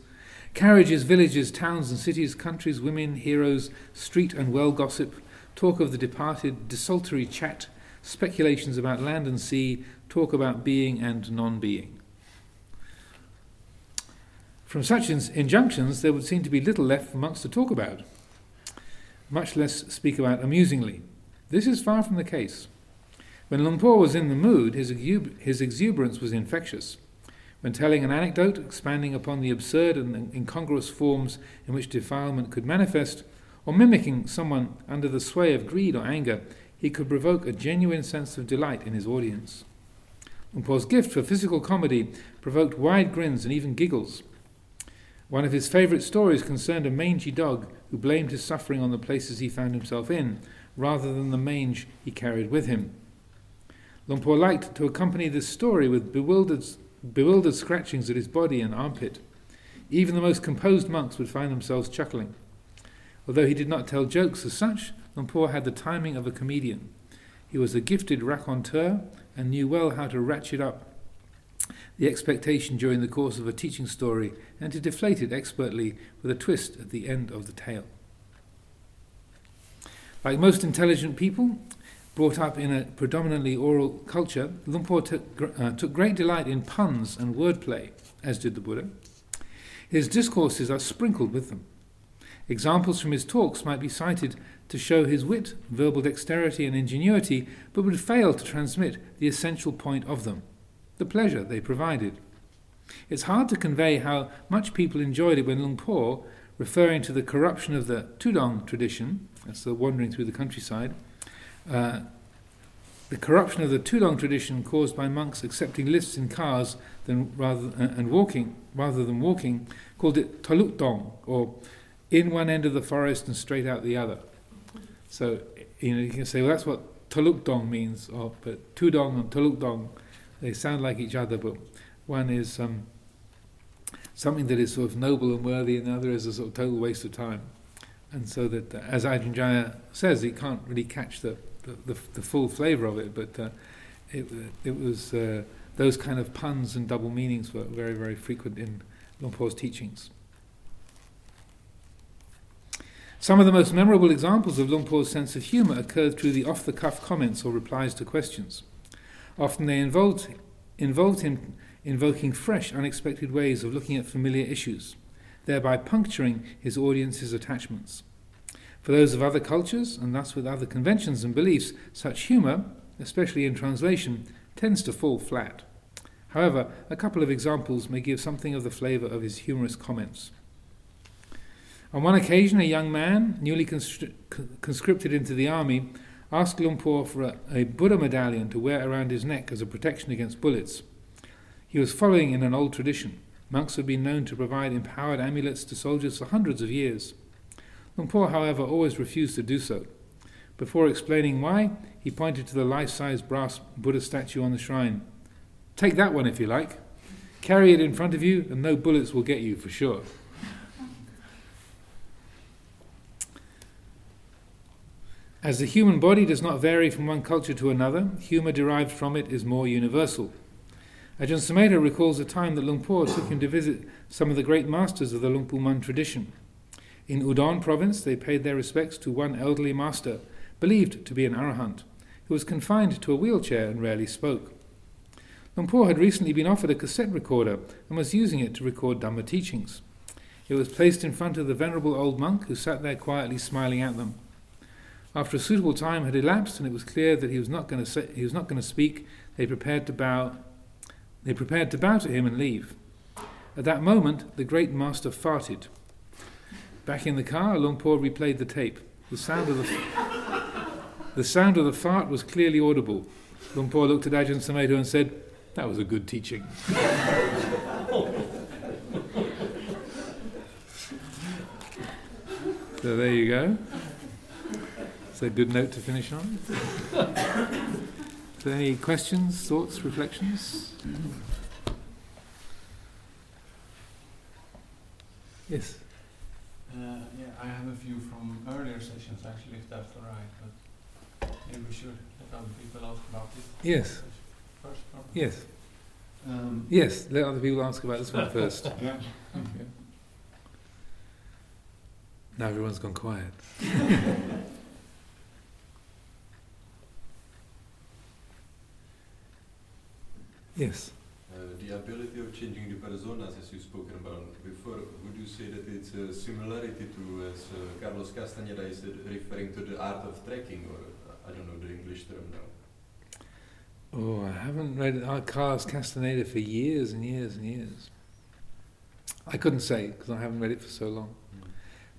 [SPEAKER 1] carriages, villages, towns and cities, countries, women, heroes, street and well gossip, talk of the departed, desultory chat, speculations about land and sea, talk about being and non being. From such injunctions, there would seem to be little left for monks to talk about, much less speak about amusingly. This is far from the case. When Luang Por was in the mood, his, exub- his exuberance was infectious. When telling an anecdote, expanding upon the absurd and incongruous forms in which defilement could manifest, or mimicking someone under the sway of greed or anger, he could provoke a genuine sense of delight in his audience. Luang Por's gift for physical comedy provoked wide grins and even giggles. One of his favourite stories concerned a mangy dog who blamed his suffering on the places he found himself in, rather than the mange he carried with him. Luang Por liked to accompany this story with bewildered, bewildered scratchings at his body and armpit. Even the most composed monks would find themselves chuckling. Although he did not tell jokes as such, Luang Por had the timing of a comedian. He was a gifted raconteur and knew well how to ratchet up the expectation during the course of a teaching story and to deflate it expertly with a twist at the end of the tale. Like most intelligent people, brought up in a predominantly oral culture, Luang Por took, uh, took great delight in puns and wordplay, as did the Buddha. His discourses are sprinkled with them. Examples from his talks might be cited to show his wit, verbal dexterity, and ingenuity, but would fail to transmit the essential point of them the pleasure they provided. It's hard to convey how much people enjoyed it when Luang Por, referring to the corruption of the Tudong tradition, that's the wandering through the countryside, uh, the corruption of the Tudong tradition caused by monks accepting lifts in cars than rather uh, and walking rather than walking, called it Tolukdong, or in one end of the forest and straight out the other. So you know you can say well that's what Tolukdong means, or but Tudong and Tolukdong they sound like each other, but one is um, something that is sort of noble and worthy, and the other is a sort of total waste of time. And so that, uh, as Ajahn Jaya says, he can't really catch the, the, the, full flavour of it, but uh, it, it was uh, those kind of puns and double meanings were very, very frequent in Luang Por's teachings. Some of the most memorable examples of Luang Por's sense of humour occurred through the off the cuff comments or replies to questions. Often they involved, involved him invoking fresh, unexpected ways of looking at familiar issues, thereby puncturing his audience's attachments. For those of other cultures, and thus with other conventions and beliefs, such humour, especially in translation, tends to fall flat. However, a couple of examples may give something of the flavour of his humorous comments. On one occasion, a young man, newly conscri- conscripted into the army, asked Luang Por for a, a Buddha medallion to wear around his neck as a protection against bullets. He was following in an old tradition. Monks have been known to provide empowered amulets to soldiers for hundreds of years. Luang Por, however, always refused to do so. Before explaining why, he pointed to the life size brass Buddha statue on the shrine. Take that one if you like. Carry it in front of you, and no bullets will get you for sure. As the human body does not vary from one culture to another, humour derived from it is more universal. Ajahn Sumedho recalls a time that Luang Por took him to visit some of the great masters of the Luang Pu Mun tradition. In Udon province, they paid their respects to one elderly master, believed to be an arahant, who was confined to a wheelchair and rarely spoke. Luang Por had recently been offered a cassette recorder and was using it to record Dhamma teachings. It was placed in front of the venerable old monk who sat there quietly smiling at them. After a suitable time had elapsed and it was clear that he was not going to he was not going to speak, they prepared to bow. They prepared to bow to him and leave. At that moment, the great master farted. Back in the car, Luang Por replayed the tape. The sound of the the sound of the fart was clearly audible. Luang Por looked at Ajahn Sumedho and said, "That was a good teaching." so there you go. It's a good note to finish on. so any questions, thoughts, reflections? Yes.
[SPEAKER 2] I have a few from earlier sessions actually, if that's all right. But maybe we should let other people ask about this.
[SPEAKER 1] Yes.
[SPEAKER 2] First.
[SPEAKER 1] Yes.
[SPEAKER 2] Um,
[SPEAKER 1] Yes. Let other people ask about this one first.
[SPEAKER 2] yeah.
[SPEAKER 1] Now everyone's gone quiet. yes.
[SPEAKER 3] The ability of changing the personas, as you've spoken about before, would you say that it's a similarity to, as uh, Carlos Castaneda is referring to the art of trekking, or uh, I don't know the English term now?
[SPEAKER 1] Oh, I haven't read uh, Carlos Castaneda for years and years and years. I couldn't say because I haven't read it for so long.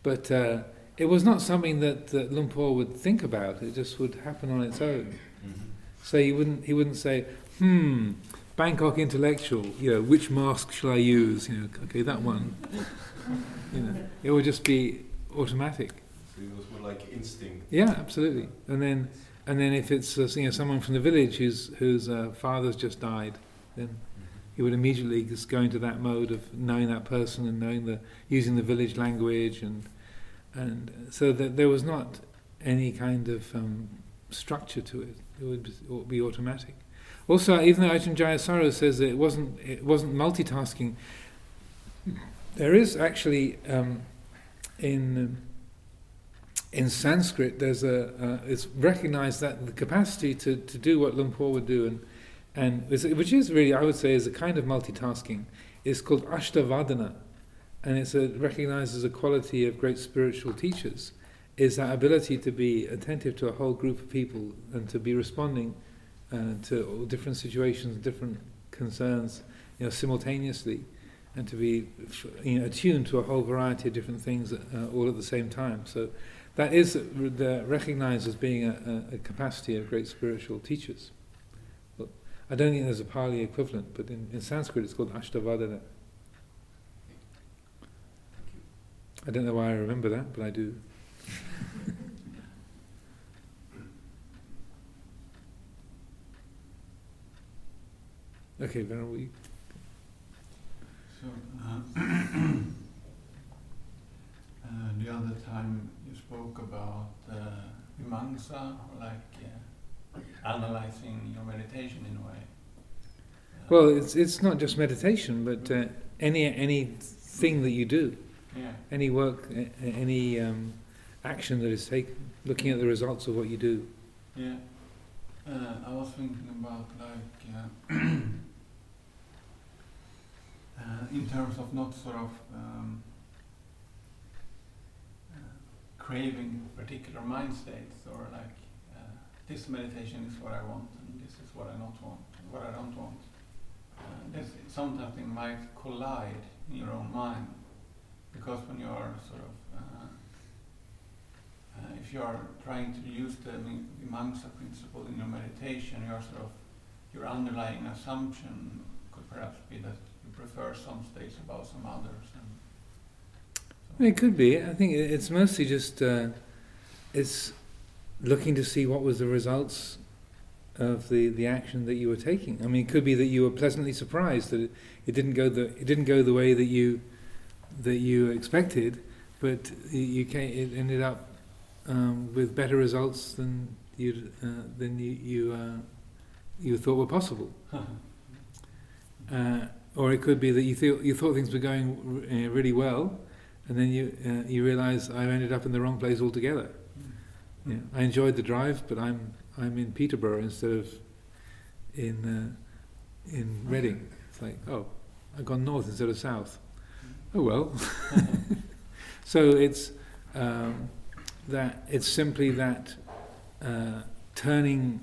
[SPEAKER 1] But uh, it was not something that, that Luang Por would think about. It just would happen on its own.
[SPEAKER 3] Mm-hmm.
[SPEAKER 1] So he wouldn't he wouldn't say, "Hmm, Bangkok intellectual. You know, which mask shall I use? You know, okay, that one." you know, it would just be automatic.
[SPEAKER 3] So it was more like instinct.
[SPEAKER 1] Yeah, absolutely. And then and then if it's uh, you know someone from the village whose whose uh, father's just died, then he would immediately just go into that mode of knowing that person and knowing the using the village language and and so that there was not any kind of um, structure to it. It would be, it would be automatic. Also, even though Ajahn Jayasaro says that it wasn't it wasn't multitasking, there is actually um, in um, in Sanskrit there's a uh, it's recognized that the capacity to, to do what Luang Por would do and and which is really I would say is a kind of multitasking. Is called ashtavadhana and it's a, recognized as a quality of great spiritual teachers is that ability to be attentive to a whole group of people and to be responding uh, to different situations different concerns you know simultaneously and to be you know attuned to a whole variety of different things uh, all at the same time so that is uh, recognized as being a, a, a capacity of great spiritual teachers But I don't think there's a Pali equivalent, but in, in Sanskrit it's called Ashtavadhana. I don't know why I remember that, but I do. Okay, Venerable. you-
[SPEAKER 2] So, uh, uh, the other time you spoke about uh, Vimangsa, like uh, analyzing your meditation in a way. Uh,
[SPEAKER 1] Well, it's it's not just meditation, but uh, any any thing that you do,
[SPEAKER 2] yeah,
[SPEAKER 1] any work, any um, action that is taken, looking at the results of what you do.
[SPEAKER 2] yeah. Uh, I was thinking about like in terms of not sort of um, uh, craving particular mind states or like uh, this meditation is what I want and this is what I not want, what I don't want. Uh, this sometimes it might collide in your own mind because when you are sort of uh, uh, if you are trying to use the Vimamsa principle in your meditation, your sort of your underlying assumption could perhaps be that prefer some states above some others.
[SPEAKER 1] So. It could be. I think it's mostly just uh, it's looking to see what was the results of the, the action that you were taking. I mean, it could be that you were pleasantly surprised that it, it didn't go the it didn't go the way that you that you expected, but you came, it ended up um, with better results than you uh, than you you, uh, you thought were possible. uh, or it could be that you thought you thought things were going uh, really well, and then you uh, you realise I ended up in the wrong place altogether. Mm. Yeah, I enjoyed the drive, but I'm I'm in Peterborough instead of in uh, in Reading. It's like oh, I've gone north instead of south. Oh well. so it's. Um, that it's simply that uh, turning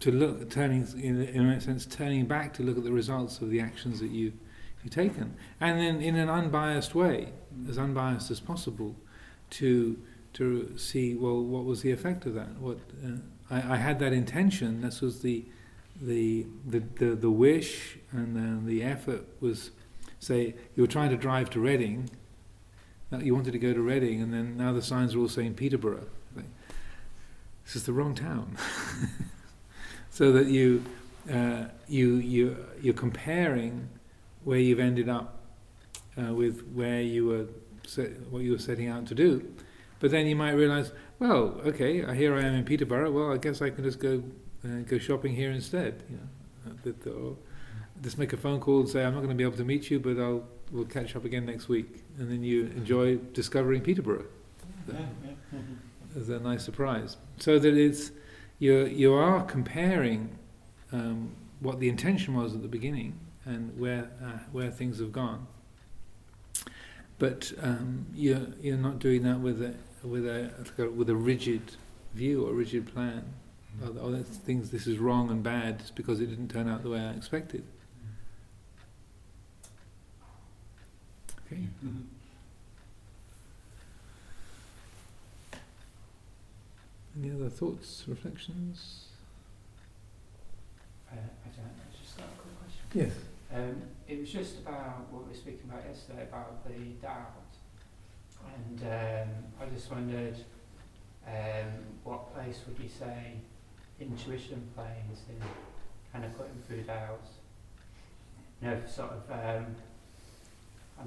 [SPEAKER 1] to look, turning in, in a sense, turning back to look at the results of the actions that you you've taken, and then in an unbiased way, as unbiased as possible, to to see well what was the effect of that. What uh, I, I, had that intention. This was the the the the, the wish and then the effort was say you were trying to drive to Reading you wanted to go to Reading, and then now the signs are all saying Peterborough. This is the wrong town. so that you, uh, you, you, you're comparing where you've ended up uh, with where you were, set, what you were setting out to do. But then you might realize, well, okay, here I am in Peterborough. Well, I guess I can just go uh, go shopping here instead. You know, uh, just make a phone call and say, I'm not going to be able to meet you, but I'll we'll catch up again next week, and then you enjoy discovering Peterborough.
[SPEAKER 2] Yeah,
[SPEAKER 1] yeah. As a nice surprise. So that it's you you are comparing um, what the intention was at the beginning and where uh, where things have gone. But um, you're you're not doing that with a with a with a rigid view or rigid plan. Mm-hmm. Oh, that's things. This is wrong and bad just because it didn't turn out the way I expected. Okay. Mm-hmm. Any other thoughts, reflections?
[SPEAKER 4] Uh, I don't know, just got a quick question.
[SPEAKER 1] Yes.
[SPEAKER 4] Um, it was just about what we were speaking about yesterday about the doubt, and um, I just wondered um, what place would you say intuition plays in kind of putting through doubts? You know, sort of um,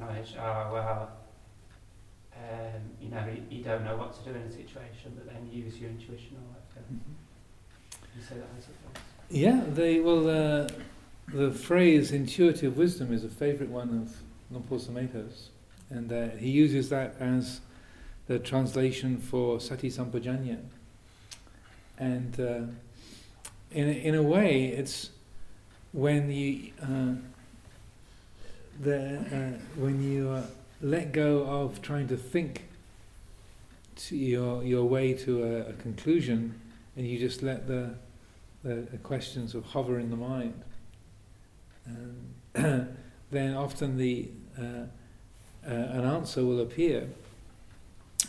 [SPEAKER 4] I said, oh, well, um, you know, you, you, don't know what to do in a situation, but then use your intuition or whatever. Mm-hmm. You say that as a
[SPEAKER 1] Yeah, they, well, uh, the phrase intuitive wisdom is a favorite one of Luang Por Sumedho's, and uh, he uses that as the translation for Sati Sampajanya. And uh, in, a, in a way, it's when you uh, the, uh, when you uh, let go of trying to think to your your way to a, a conclusion, and you just let the, the, the questions of hover in the mind, um, then often the uh, uh, an answer will appear,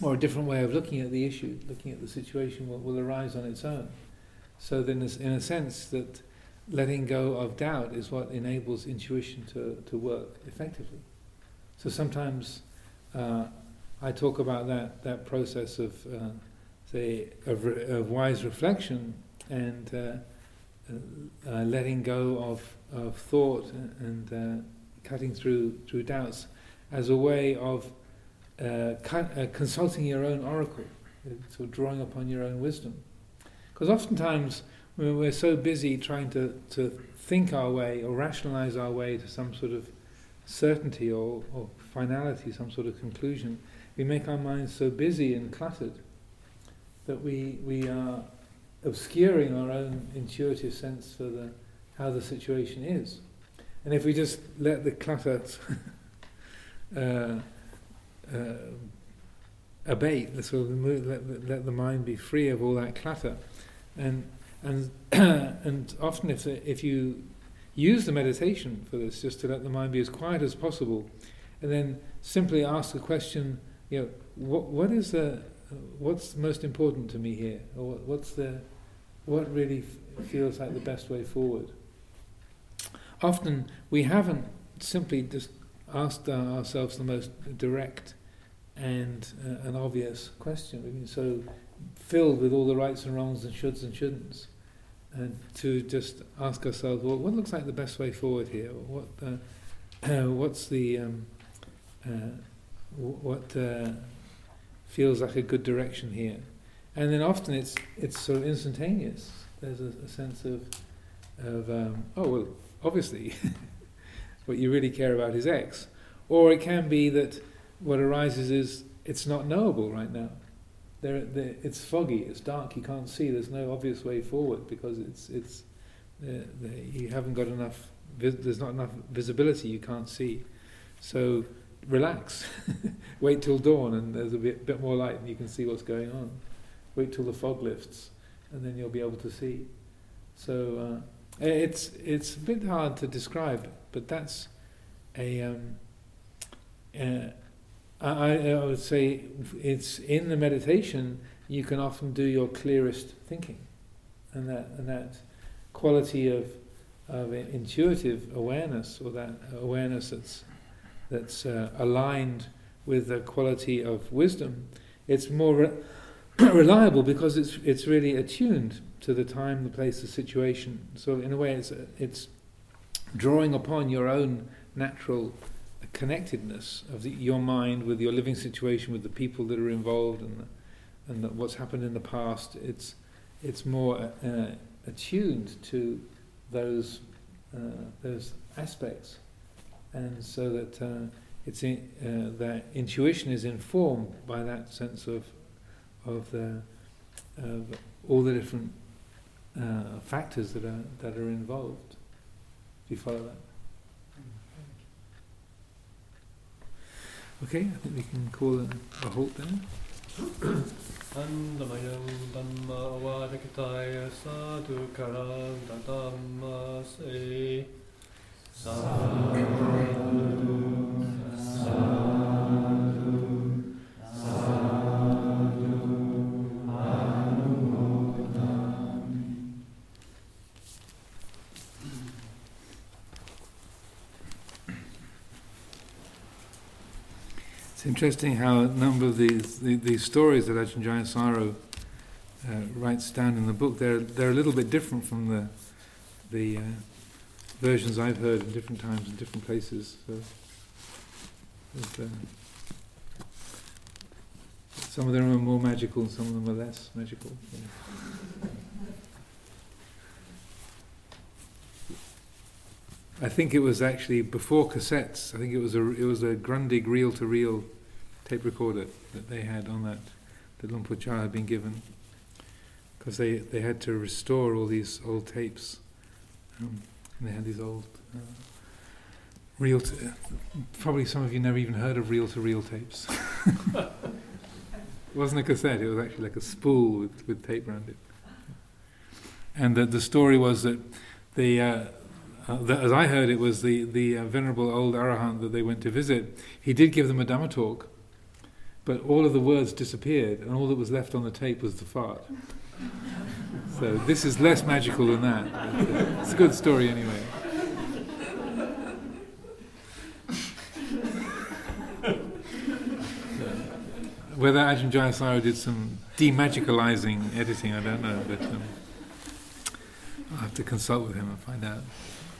[SPEAKER 1] or a different way of looking at the issue, looking at the situation will, will arise on its own. So then, in a sense, that letting go of doubt is what enables intuition to, to work effectively. So sometimes uh, I talk about that, that process of, uh, say, of, re- of, wise reflection and uh, uh letting go of, of thought and uh, cutting through, through doubts as a way of uh, cut, consulting your own oracle, so drawing upon your own wisdom. Because oftentimes we're so busy trying to, to think our way or rationalize our way to some sort of certainty or, or finality, some sort of conclusion, we make our minds so busy and cluttered that we, we are obscuring our own intuitive sense for the how the situation is. And if we just let the clutter uh, uh, abate, the sort of move, let, let the mind be free of all that clutter, and and and often if if you use the meditation for this, just to let the mind be as quiet as possible, and then simply ask the question, you know, what what is the what's most important to me here, or what's the what really f- feels like the best way forward. Often we haven't simply just asked ourselves the most direct and uh, an obvious question. We've been so filled with all the rights and wrongs and shoulds and shouldn'ts, and to just ask ourselves, well, what looks like the best way forward here? What uh, what's the um, uh, what uh, feels like a good direction here? And then often it's it's sort of instantaneous. There's a, a sense of of um, oh well, obviously, what you really care about is X, or it can be that what arises is it's not knowable right now. There, there, it's foggy, it's dark, you can't see. There's no obvious way forward because it's it's you haven't got enough. Vis- there's not enough visibility. You can't see. So relax, wait till dawn, and there's a bit, bit more light, and you can see what's going on. Wait till the fog lifts, and then you'll be able to see. So uh, it's it's a bit hard to describe, but that's a. Um, uh, I, I would say it's in the meditation you can often do your clearest thinking, and that and that quality of of intuitive awareness or that awareness that's that's uh, aligned with the quality of wisdom. It's more re- reliable because it's it's really attuned to the time, the place, the situation. So in a way, it's it's drawing upon your own natural connectedness of the, your mind with your living situation, with the people that are involved, and the, and the, what's happened in the past. It's it's more uh, attuned to those uh, those aspects, and so that uh, it's in, uh, that intuition is informed by that sense of of the of all the different uh, factors that are that are involved. Do you follow that? Okay, I think we can call a, a halt there. Interesting how a number of these these stories that Ajahn Jayasaro uh, writes down in the book they're they're a little bit different from the the uh, versions I've heard in different times and different places. So uh, some of them are more magical, and some of them are less magical. Yeah. I think it was actually before cassettes. I think it was a it was a Grundig reel to reel tape recorder that they had on that that Luang Por Chah had been given because they they had to restore all these old tapes um, and they had these old uh, reel to probably some of you never even heard of reel to reel tapes. it wasn't a cassette; it was actually like a spool with, with tape around it. And the the story was that the uh, uh, the, as I heard, it was the the uh, venerable old arahant that they went to visit. He did give them a dhamma talk, but all of the words disappeared, and all that was left on the tape was the fart. so this is less magical than that. But, uh, it's a good story anyway. Whether Ajahn Jayasaro did some demagicalizing editing, I don't know, but um, I'll have to consult with him and find out.